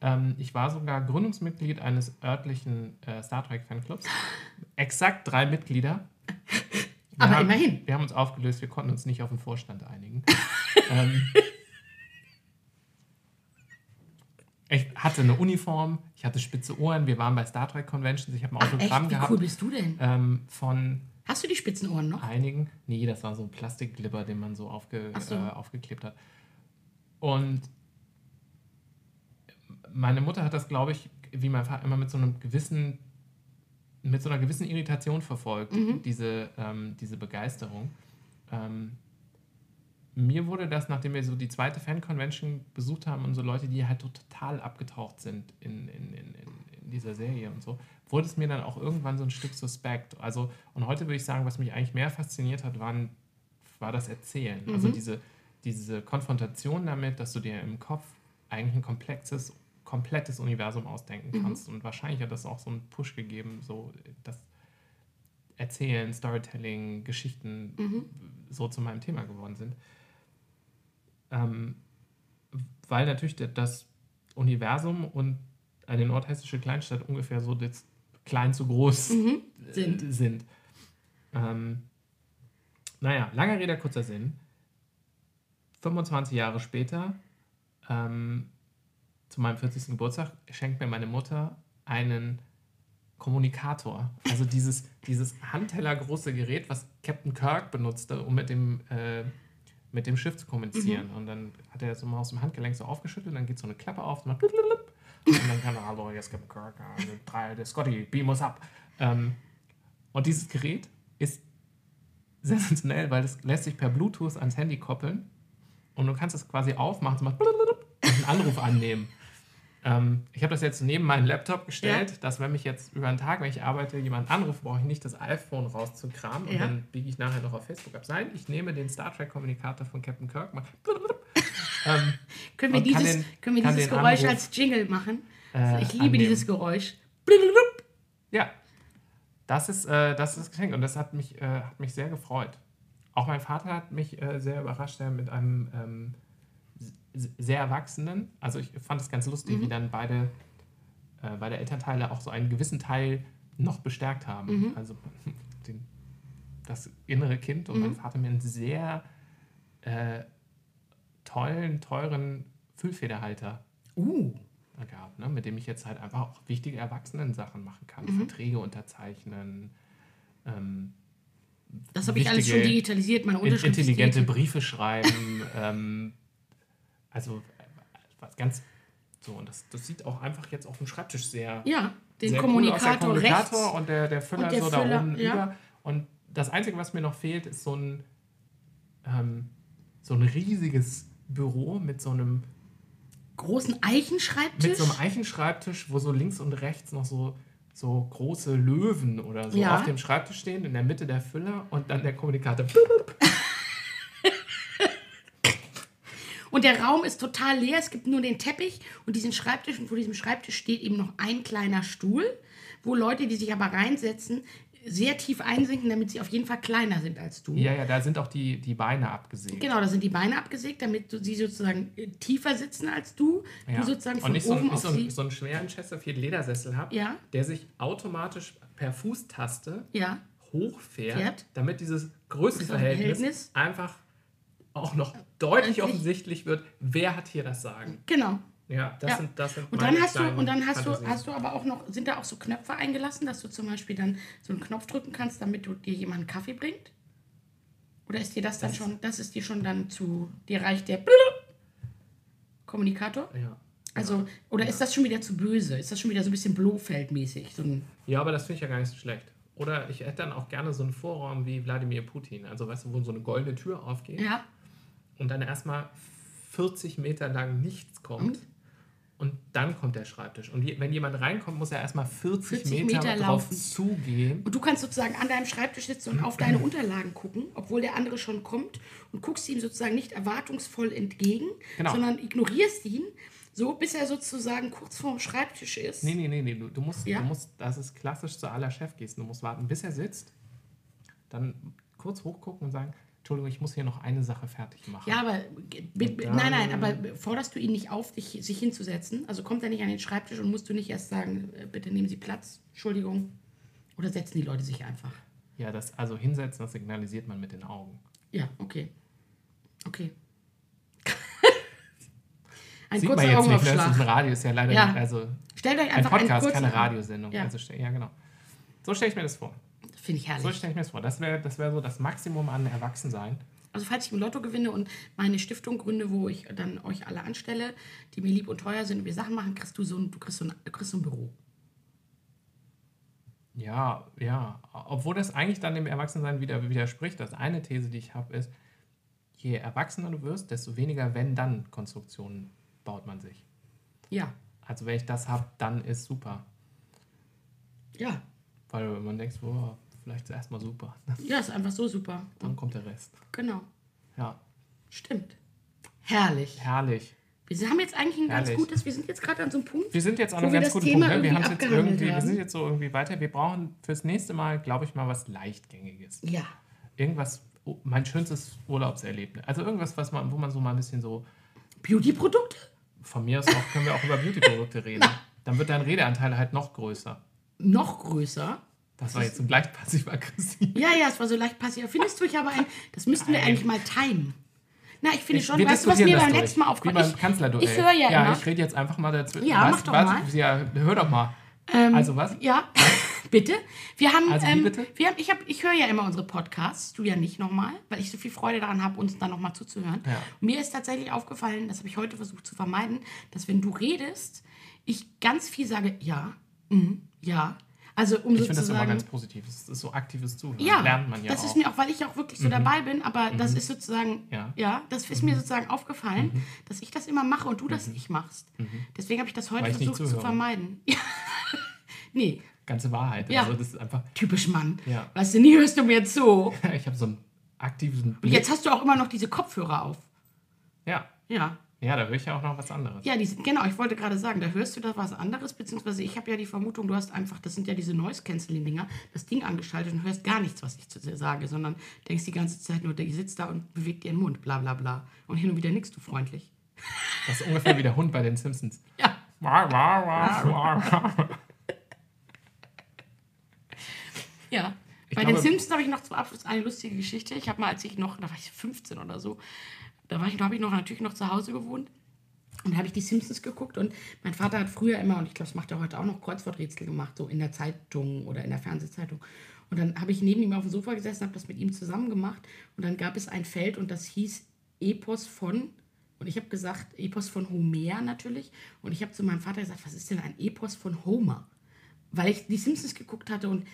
Ähm, ich war sogar Gründungsmitglied eines örtlichen äh, Star Trek Fanclubs. Exakt drei Mitglieder. Wir Aber haben, immerhin. Wir haben uns aufgelöst, wir konnten uns nicht auf den Vorstand einigen. ähm, ich hatte eine Uniform, ich hatte spitze Ohren, wir waren bei Star Trek Conventions, ich habe ein Ach, echt? Autogramm Wie gehabt cool bist du denn? ähm, von Hast du die Spitzenohren noch? einigen. Nee, das war so ein Plastikglibber, den man so, aufge, Ach so. Äh, aufgeklebt hat. Und meine Mutter hat das, glaube ich, wie mein Vater immer mit so einem gewissen, mit so einer gewissen Irritation verfolgt, Mhm. diese, ähm, diese Begeisterung. Ähm, mir wurde das, nachdem wir so die zweite Fan-Convention besucht haben und so Leute, die halt total abgetaucht sind in, in, in, in, dieser Serie und so, wurde es mir dann auch irgendwann so ein Stück suspekt. Also, und heute würde ich sagen, was mich eigentlich mehr fasziniert hat, waren, war das Erzählen. Also diese, diese Konfrontation damit, dass du dir im Kopf eigentlich ein komplexes, komplettes Universum ausdenken Mhm. kannst. Und wahrscheinlich hat das auch so einen Push gegeben, so das Erzählen, Storytelling, Geschichten Mhm. so zu meinem Thema geworden sind. Ähm, weil natürlich das Universum und eine nordhessische Kleinstadt ungefähr so das klein zu groß Mhm. äh, Sind. sind. Ähm, naja, langer Rede, kurzer Sinn. 25 Jahre später, ähm, zu meinem 40. Geburtstag, schenkt mir meine Mutter einen Kommunikator. Also dieses, dieses handtellergroße Gerät, was Captain Kirk benutzte, um mit dem, äh, mit dem Schiff zu kommunizieren. Und dann hat er das immer aus dem Handgelenk so aufgeschüttelt, dann geht so eine Klappe auf, macht und dann kann er, hallo, ist Captain Kirk, äh, drei, der Scotty, beam us up. Ähm, und dieses Gerät ist sensationell, weil es lässt sich per Bluetooth ans Handy koppeln und du kannst es quasi aufmachen und macht und einen Anruf annehmen. Ähm, ich habe das jetzt neben meinen Laptop gestellt, dass wenn mich jetzt über einen Tag, wenn ich arbeite, jemand anruft, brauche ich nicht das iPhone rauszukramen und Ja. dann biege ich nachher noch auf Facebook ab. Nein, ich nehme den Star Trek Kommunikator von Captain Kirk, mach ähm, Können wir Und dieses, den- können wir dieses Geräusch Anruf, als Jingle machen? äh, ich liebe annehmen. dieses Geräusch. Ja, das ist, äh, das ist das Geschenk und das hat mich, äh, hat mich sehr gefreut. Auch mein Vater hat mich äh, sehr überrascht, der mit einem ähm, sehr Erwachsenen, also ich fand es ganz lustig, wie dann beide, äh, beide Elternteile auch so einen gewissen Teil noch bestärkt haben. Also den, das innere Kind und mein Vater mir einen sehr äh, tollen, teuren Füllfederhalter Uh, gehabt, ne? mit dem ich jetzt halt einfach auch wichtige Erwachsenen-Sachen machen kann. Verträge unterzeichnen, ähm, das habe ich alles schon digitalisiert. Meine in- Unterschrift intelligente. Briefe schreiben. ähm, also was ganz so. Und das, das sieht auch einfach jetzt auf dem Schreibtisch sehr, Ja, den sehr cool aus. Der Kommunikator, Kommunikator rechts. und der, der Füller Und der so Füller, da oben ja. über. Und das Einzige, was mir noch fehlt, ist so ein, ähm, so ein riesiges Büro mit so einem Großen Eichenschreibtisch. Mit so einem Eichenschreibtisch, wo so links und rechts noch so, so große Löwen oder so Ja. auf dem Schreibtisch stehen, in der Mitte der Füller und dann der Kommunikator. Und der Raum ist total leer. Es gibt nur den Teppich und diesen Schreibtisch. Und vor diesem Schreibtisch steht eben noch ein kleiner Stuhl, wo Leute, die sich aber reinsetzen, sehr tief einsinken, damit sie auf jeden Fall kleiner sind als du. Ja, ja, da sind auch die, die Beine abgesägt. Genau, da sind die Beine abgesägt, damit sie sozusagen äh, tiefer sitzen als du. Ja. Du sozusagen und von nicht so, oben nicht auf so, einen, sie. so einen schweren Chesterfield Ledersessel habe, Ja. der sich automatisch per Fußtaste Ja, hochfährt, Fährt. damit dieses Größenverhältnis Verhältnis. einfach auch noch deutlich Deutlich. offensichtlich wird, wer hat hier das Sagen. genau. Ja, das Ja. sind das sind Und dann hast du, und dann hast du, hast du aber auch noch, sind da auch so Knöpfe eingelassen, dass du zum Beispiel dann so einen Knopf drücken kannst, damit du dir jemand einen Kaffee bringt? Oder ist dir das dann Das- schon, das ist dir schon dann zu, dir reicht der Kommunikator? ja. Also, oder ist das schon wieder zu böse? Ist das schon wieder so ein bisschen Blofeld-mäßig? So ein, Ja, aber das finde ich ja gar nicht so schlecht. Oder ich hätte dann auch gerne so einen Vorraum wie Wladimir Putin. Also, weißt du, wo so eine goldene Tür aufgeht ja, und dann erstmal 40 Meter lang nichts kommt. Und dann kommt der Schreibtisch. Und wenn jemand reinkommt, muss er erstmal 40, 40 Meter, Meter drauf laufen. zugehen. Und du kannst sozusagen an deinem Schreibtisch sitzen und auf deine Unterlagen gucken, obwohl der andere schon kommt und guckst ihm sozusagen nicht erwartungsvoll entgegen, Genau. sondern ignorierst ihn, so bis er sozusagen kurz vorm Schreibtisch ist. Nee, nee, nee, nee. Du, du, musst, Ja? du musst, das ist klassisch zu aller Chefgesten. Du musst warten, bis er sitzt, dann kurz hochgucken und sagen, Entschuldigung, ich muss hier noch eine Sache fertig machen. Ja, aber nein, nein, aber forderst du ihn nicht auf, dich, sich hinzusetzen? Also kommt er nicht an den Schreibtisch und musst du nicht erst sagen, äh, bitte nehmen Sie Platz, Entschuldigung. Oder setzen die Leute sich einfach? Ja, das, also hinsetzen, das signalisiert man mit den Augen. Ja, okay. Okay. Ein Sieht man kurzer jetzt nicht, ne? Das ist ein Augenaufschlag. Radio, ist ja leider, Ja. also Stellt euch ein einfach einen Podcast, kurzen keine Radiosendung. Ja. Also, ja, genau. So stelle ich mir das vor. Finde ich So herrlich. stelle ich mir das vor. Das wäre das wär so das Maximum an Erwachsensein. Also falls ich im Lotto gewinne und meine Stiftung gründe, wo ich dann euch alle anstelle, die mir lieb und teuer sind und wir Sachen machen, kriegst du so ein, du kriegst so ein, du kriegst so ein Büro. Ja, ja. Obwohl das eigentlich dann dem Erwachsensein wieder widerspricht. Das eine These, die ich habe, ist, je erwachsener du wirst, desto weniger Wenn-Dann-Konstruktionen baut man sich. Ja. Also wenn ich das habe, dann ist super. Ja. Weil man denkt, oh, vielleicht ist erstmal super. Ja, ist einfach so super. Dann kommt der Rest. Genau. Ja, Stimmt. Herrlich. herrlich. Wir haben jetzt eigentlich ein ganz Herrlich. gutes, wir sind jetzt gerade an so einem Punkt. Wir sind jetzt an einem wir ganz guten Thema Punkt. Ne? Wir, haben's jetzt irgendwie, wir haben. sind jetzt so irgendwie weiter. Wir brauchen fürs nächste Mal, glaube ich, mal was Leichtgängiges. Ja. Irgendwas, oh, mein schönstes Urlaubserlebnis. Also irgendwas, was man, wo man so mal ein bisschen so, Beauty-Produkte? von mir aus auch, können wir auch über Beauty-Produkte reden. Dann wird dein Redeanteil halt noch größer. Noch größer. Das war jetzt so leicht passiv-aggressiv. Ja, ja, es war so leicht passiv. Findest du, ich aber ein, das müssten wir eigentlich mal timen. Na, ich finde Ich- schon, weißt du, was mir beim durch. letzten Mal Wie aufgefallen beim ist? Kanzlerduell. Ich höre ja, Ja, immer. ich rede jetzt einfach mal dazwischen. Ja, was, mach doch was, mal. Ja, hör doch mal. also was? Ja, bitte. Wir haben, Also wie ähm, bitte? wir haben ich, hab, ich höre ja immer unsere Podcasts, du ja nicht nochmal, weil ich so viel Freude daran habe, uns dann nochmal zuzuhören. Ja. Mir ist tatsächlich aufgefallen, das habe ich heute versucht zu vermeiden, dass wenn du redest, ich ganz viel sage, ja, mm, ja. Also um Ich finde das immer ganz positiv. Das ist so aktives Zuhören. ja, Lernt man ja das auch. Mhm. ist mir auch, weil ich auch wirklich so dabei bin, aber das ist sozusagen, ja, Ja. Mhm. das ist mir sozusagen aufgefallen, dass ich das immer mache und du das nicht machst. Deswegen habe ich das heute ich versucht zu vermeiden. Nee, Ganze Wahrheit. Ja. Also das ist einfach, typisch Mann. Ja. Weißt du, nie hörst du mir zu. ich habe so einen aktiven Und Blick. jetzt hast du auch immer noch diese Kopfhörer auf. Ja. Ja. Ja, da höre ich ja auch noch was anderes. Ja, die genau, ich wollte gerade sagen, da hörst du da was anderes, beziehungsweise ich habe ja die Vermutung, du hast einfach, das sind ja diese Noise-Canceling-Dinger, das Ding angeschaltet und hörst gar nichts, was ich zu dir sage, sondern denkst die ganze Zeit nur, die sitzt da und bewegt ihren Mund, bla bla bla. Und hin und wieder nickst du freundlich. Das ist ungefähr wie der Hund bei den Simpsons. Ja. Ja. Ich Bei glaube- den Simpsons habe ich noch zum Abschluss eine lustige Geschichte. Ich habe mal, als ich noch, da war ich 15 oder so, da war ich, habe ich noch natürlich noch zu Hause gewohnt. Und da habe ich die Simpsons geguckt und mein Vater hat früher immer, und ich glaube, das macht er heute auch noch, Kreuzworträtsel gemacht, so in der Zeitung oder in der Fernsehzeitung. Und dann habe ich neben ihm auf dem Sofa gesessen, habe das mit ihm zusammen gemacht und dann gab es ein Feld und das hieß Epos von, und ich habe gesagt, Epos von Homer natürlich. Und ich habe zu meinem Vater gesagt, was ist denn ein Epos von Homer? Weil ich die Simpsons geguckt hatte und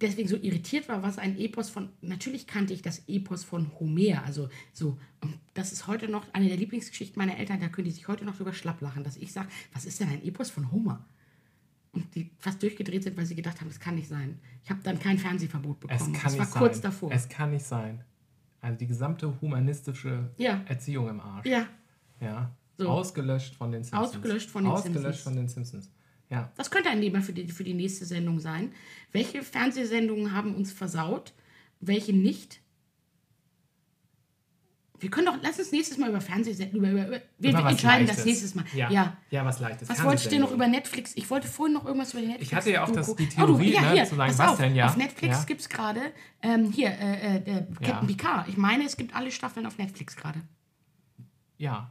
deswegen so irritiert war, was ein Epos von. Natürlich kannte ich das Epos von Homer. Also so, und das ist heute noch eine der Lieblingsgeschichten meiner Eltern, da können die sich heute noch drüber schlapp lachen, dass ich sage, was ist denn ein Epos von Homer? Und die fast durchgedreht sind, weil sie gedacht haben, das kann nicht sein. Ich habe dann kein Fernsehverbot Es bekommen. kann das nicht war sein. kurz davor. Es kann nicht sein. Also die gesamte humanistische Ja. Erziehung im Arsch. ja, Ja. So. Ausgelöscht von den Simpsons. Ausgelöscht von den Ausgelöscht Simpsons. von den Simpsons. Ja. das könnte ein Thema für die, für die nächste Sendung sein. Welche Fernsehsendungen haben uns versaut, welche nicht? Wir können doch, lass uns nächstes Mal über Fernsehsendungen, über, über, wir Über entscheiden Leichtes. das nächstes Mal. Ja. ja. Ja, was leichtes. Was wolltest du noch über. Netflix? Ich wollte vorhin noch irgendwas über Netflix. Ich hatte ja auch das- die Theorie, oh, du, ja, ne, hier, zu sagen, was auf, denn, ja? Auf Netflix Ja. gibt es gerade, ähm, hier, äh, äh, Captain Ja. Picard. Ich meine, es gibt alle Staffeln auf Netflix gerade. Ja.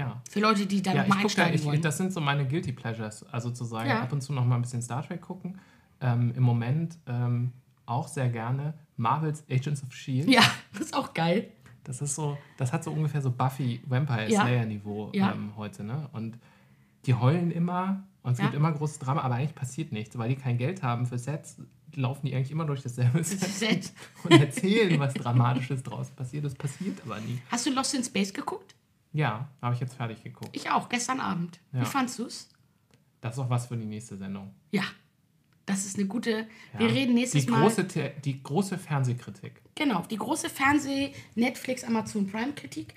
Ja. Für Leute, die da Ja, noch ich mal gucke da, einsteigen ich, wollen. das sind so meine Guilty Pleasures. Also zu sagen, Ja. ab und zu noch mal ein bisschen Star Trek gucken. Ähm, Im Moment ähm, auch sehr gerne Marvel's Agents of S.H.I.E.L.D. ja, das ist auch geil. Das ist so, das hat so ungefähr so Buffy Vampire Ja. Slayer Niveau Ja. ähm, heute, ne? Und die heulen immer und es Ja. gibt immer großes Drama, aber eigentlich passiert nichts, weil die kein Geld haben für Sets, laufen die eigentlich immer durch dasselbe Set Set. und erzählen, was Dramatisches draußen passiert. Das passiert aber nie. Hast du Lost in Space geguckt? Ja, habe ich jetzt fertig geguckt. Ich auch, gestern Abend. Wie Ja. fandst du's? Das ist auch was für die nächste Sendung. Ja, das ist eine gute. Ja. Wir reden nächstes die Mal. Große, die große Fernsehkritik. Genau, die große Fernseh-, Netflix, Amazon Prime-Kritik.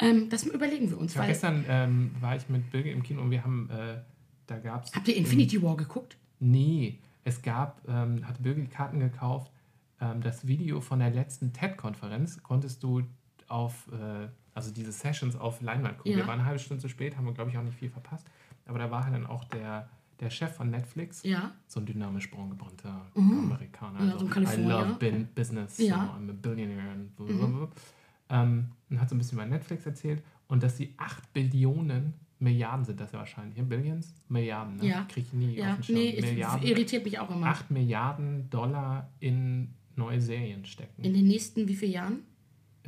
Ähm, das überlegen wir uns. Ja, gestern ähm, war ich mit Birgit im Kino und wir haben, äh, da gab es. habt ihr Infinity War geguckt? Nee, es gab, ähm, hatte Birgit Karten gekauft. Ähm, das Video von der letzten TED-Konferenz konntest du auf, äh, also diese Sessions auf Leinwand gucken. Ja. Wir waren eine halbe Stunde zu spät, haben wir, glaube ich, auch nicht viel verpasst. Aber da war halt dann auch der, der Chef von Netflix, Ja. so ein dynamisch braungebrannter Amerikaner. Ja, so ein Kalifornier. I love bin business, Ja. so, I'm a billionaire. Und, blablabla. ähm, und hat so ein bisschen über Netflix erzählt und dass sie 8 Billionen Milliarden sind das ja wahrscheinlich. Billions? Milliarden, ne? Ja. Kriege ich nie auf Ja, den Schirm. nee, es Milliarden. irritiert mich auch immer. 8 Milliarden Dollar in neue Serien stecken. In den nächsten wie vielen Jahren?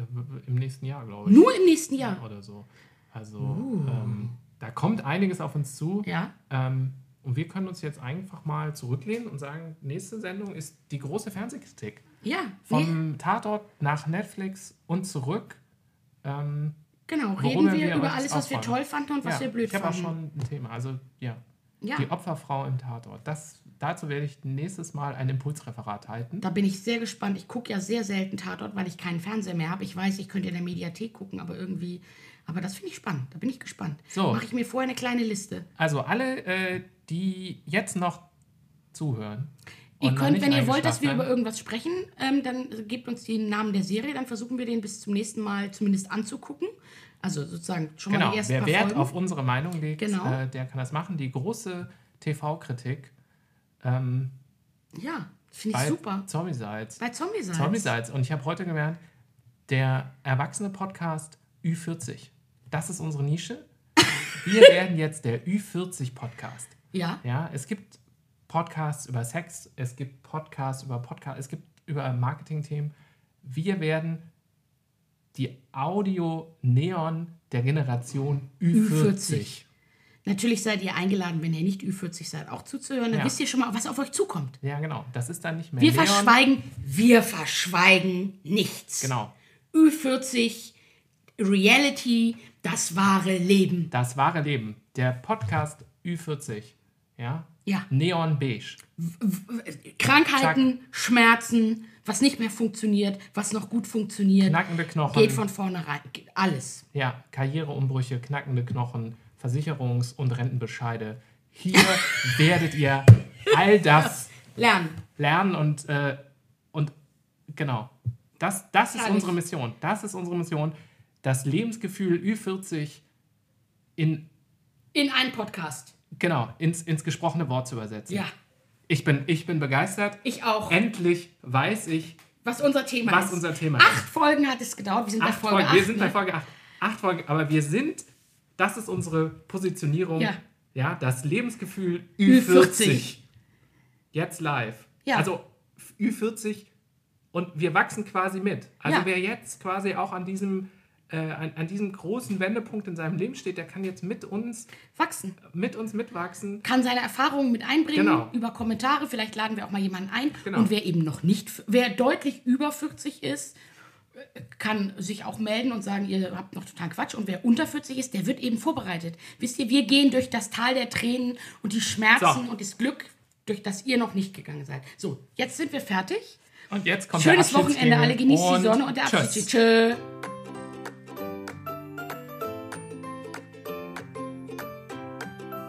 Äh, Im nächsten Jahr, glaube ich. Nur im nächsten Jahr. Oder so. Also, ähm, da kommt einiges auf uns zu. Ja. Ähm, und wir können uns jetzt einfach mal zurücklehnen und sagen, nächste Sendung ist die große Fernsehkritik. Ja, nee, Vom Tatort nach Netflix und zurück. Ähm, genau. Reden wir, wir über alles, was wir toll fanden und was ja, wir blöd ich habe auch fanden. schon ein Thema. Also, ja. Ja, Die Opferfrau im Tatort. Das, dazu werde ich nächstes Mal ein Impulsreferat halten. da bin ich sehr gespannt. Ich gucke ja sehr selten Tatort, weil ich keinen Fernseher mehr habe. Ich weiß, ich könnte in der Mediathek gucken, aber irgendwie Aber das finde ich spannend. Da bin ich gespannt. So. Mache ich mir vorher eine kleine Liste. Also alle, äh, die jetzt noch zuhören. Ihr könnt, wenn ihr wollt, dass wir über irgendwas sprechen, ähm, dann gebt uns den Namen der Serie, dann versuchen wir den bis zum nächsten Mal zumindest anzugucken. Also sozusagen schon mal Genau, die ersten wer Wert Folgen. auf unsere Meinung legt, Genau. äh, der kann das machen. Die große TV-Kritik ähm, ja, finde ich super. Zombie-Sides. Bei Zombie sein. Zombie-Sides. Und ich habe heute gelernt, der erwachsene Podcast Ü40. Das ist unsere Nische. Wir werden jetzt der Ü40-Podcast. Ja, Ja, es gibt Podcasts über Sex, es gibt Podcasts über Podcast, es gibt über Marketing-Themen. Wir werden die Audio-Neon der Generation Ü40. Ü40. Natürlich seid ihr eingeladen, wenn ihr nicht Ü40 seid, auch zuzuhören. Dann Ja. wisst ihr schon mal, was auf euch zukommt. Ja, genau. Das ist dann nicht mehr Wir Neon. verschweigen, wir verschweigen nichts. Genau. Ü40, Reality, das wahre Leben. Das wahre Leben. Der Podcast Ü40. Ja? Ja. Neon Beige. Krankheiten, Schmerzen, was nicht mehr funktioniert, was noch gut funktioniert. Knackende Knochen. Geht von vornherein. Alles. Ja, Karriereumbrüche, knackende Knochen, Versicherungs- und Rentenbescheide. Hier werdet ihr all das Lernen. lernen und, äh, und genau. Das, das ist Herrlich. unsere Mission. Das ist unsere Mission. Das Lebensgefühl Ü40 in, In einen Podcast. genau, ins, ins gesprochene Wort zu übersetzen. Ja. Ich bin, ich bin begeistert. Ich auch. Endlich weiß ich, Was unser Thema was ist. unser Thema ist. Acht Folgen hat es gedauert. Wir sind bei Acht Folge Folgen. 8. Wir sind bei ne? Folge 8. Acht Folgen, aber wir sind, das ist unsere Positionierung. Ja. Ja, das Lebensgefühl Ü40. Ü40. Jetzt live. Ja. Also Ü40 und wir wachsen quasi mit. Also Ja. wer jetzt quasi auch an diesem, äh, an, an diesem großen Wendepunkt in seinem Leben steht, der kann jetzt mit uns, Wachsen. mit uns mitwachsen. Kann seine Erfahrungen mit einbringen Genau. über Kommentare. Vielleicht laden wir auch mal jemanden ein. Genau. Und wer eben noch nicht, wer deutlich über 40 ist, kann sich auch melden und sagen, ihr habt noch total Quatsch. Und wer unter 40 ist, der wird eben vorbereitet. Wisst ihr, wir gehen durch das Tal der Tränen und die Schmerzen So. und das Glück, durch das ihr noch nicht gegangen seid. So, jetzt sind wir fertig. Und jetzt kommt Schönes Wochenende, alle genießt die Sonne und der. Abschied. Tschö.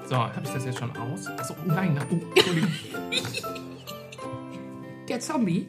So, habe ich das jetzt schon aus? Achso, oh nein, oh, Entschuldigung. Der Zombie.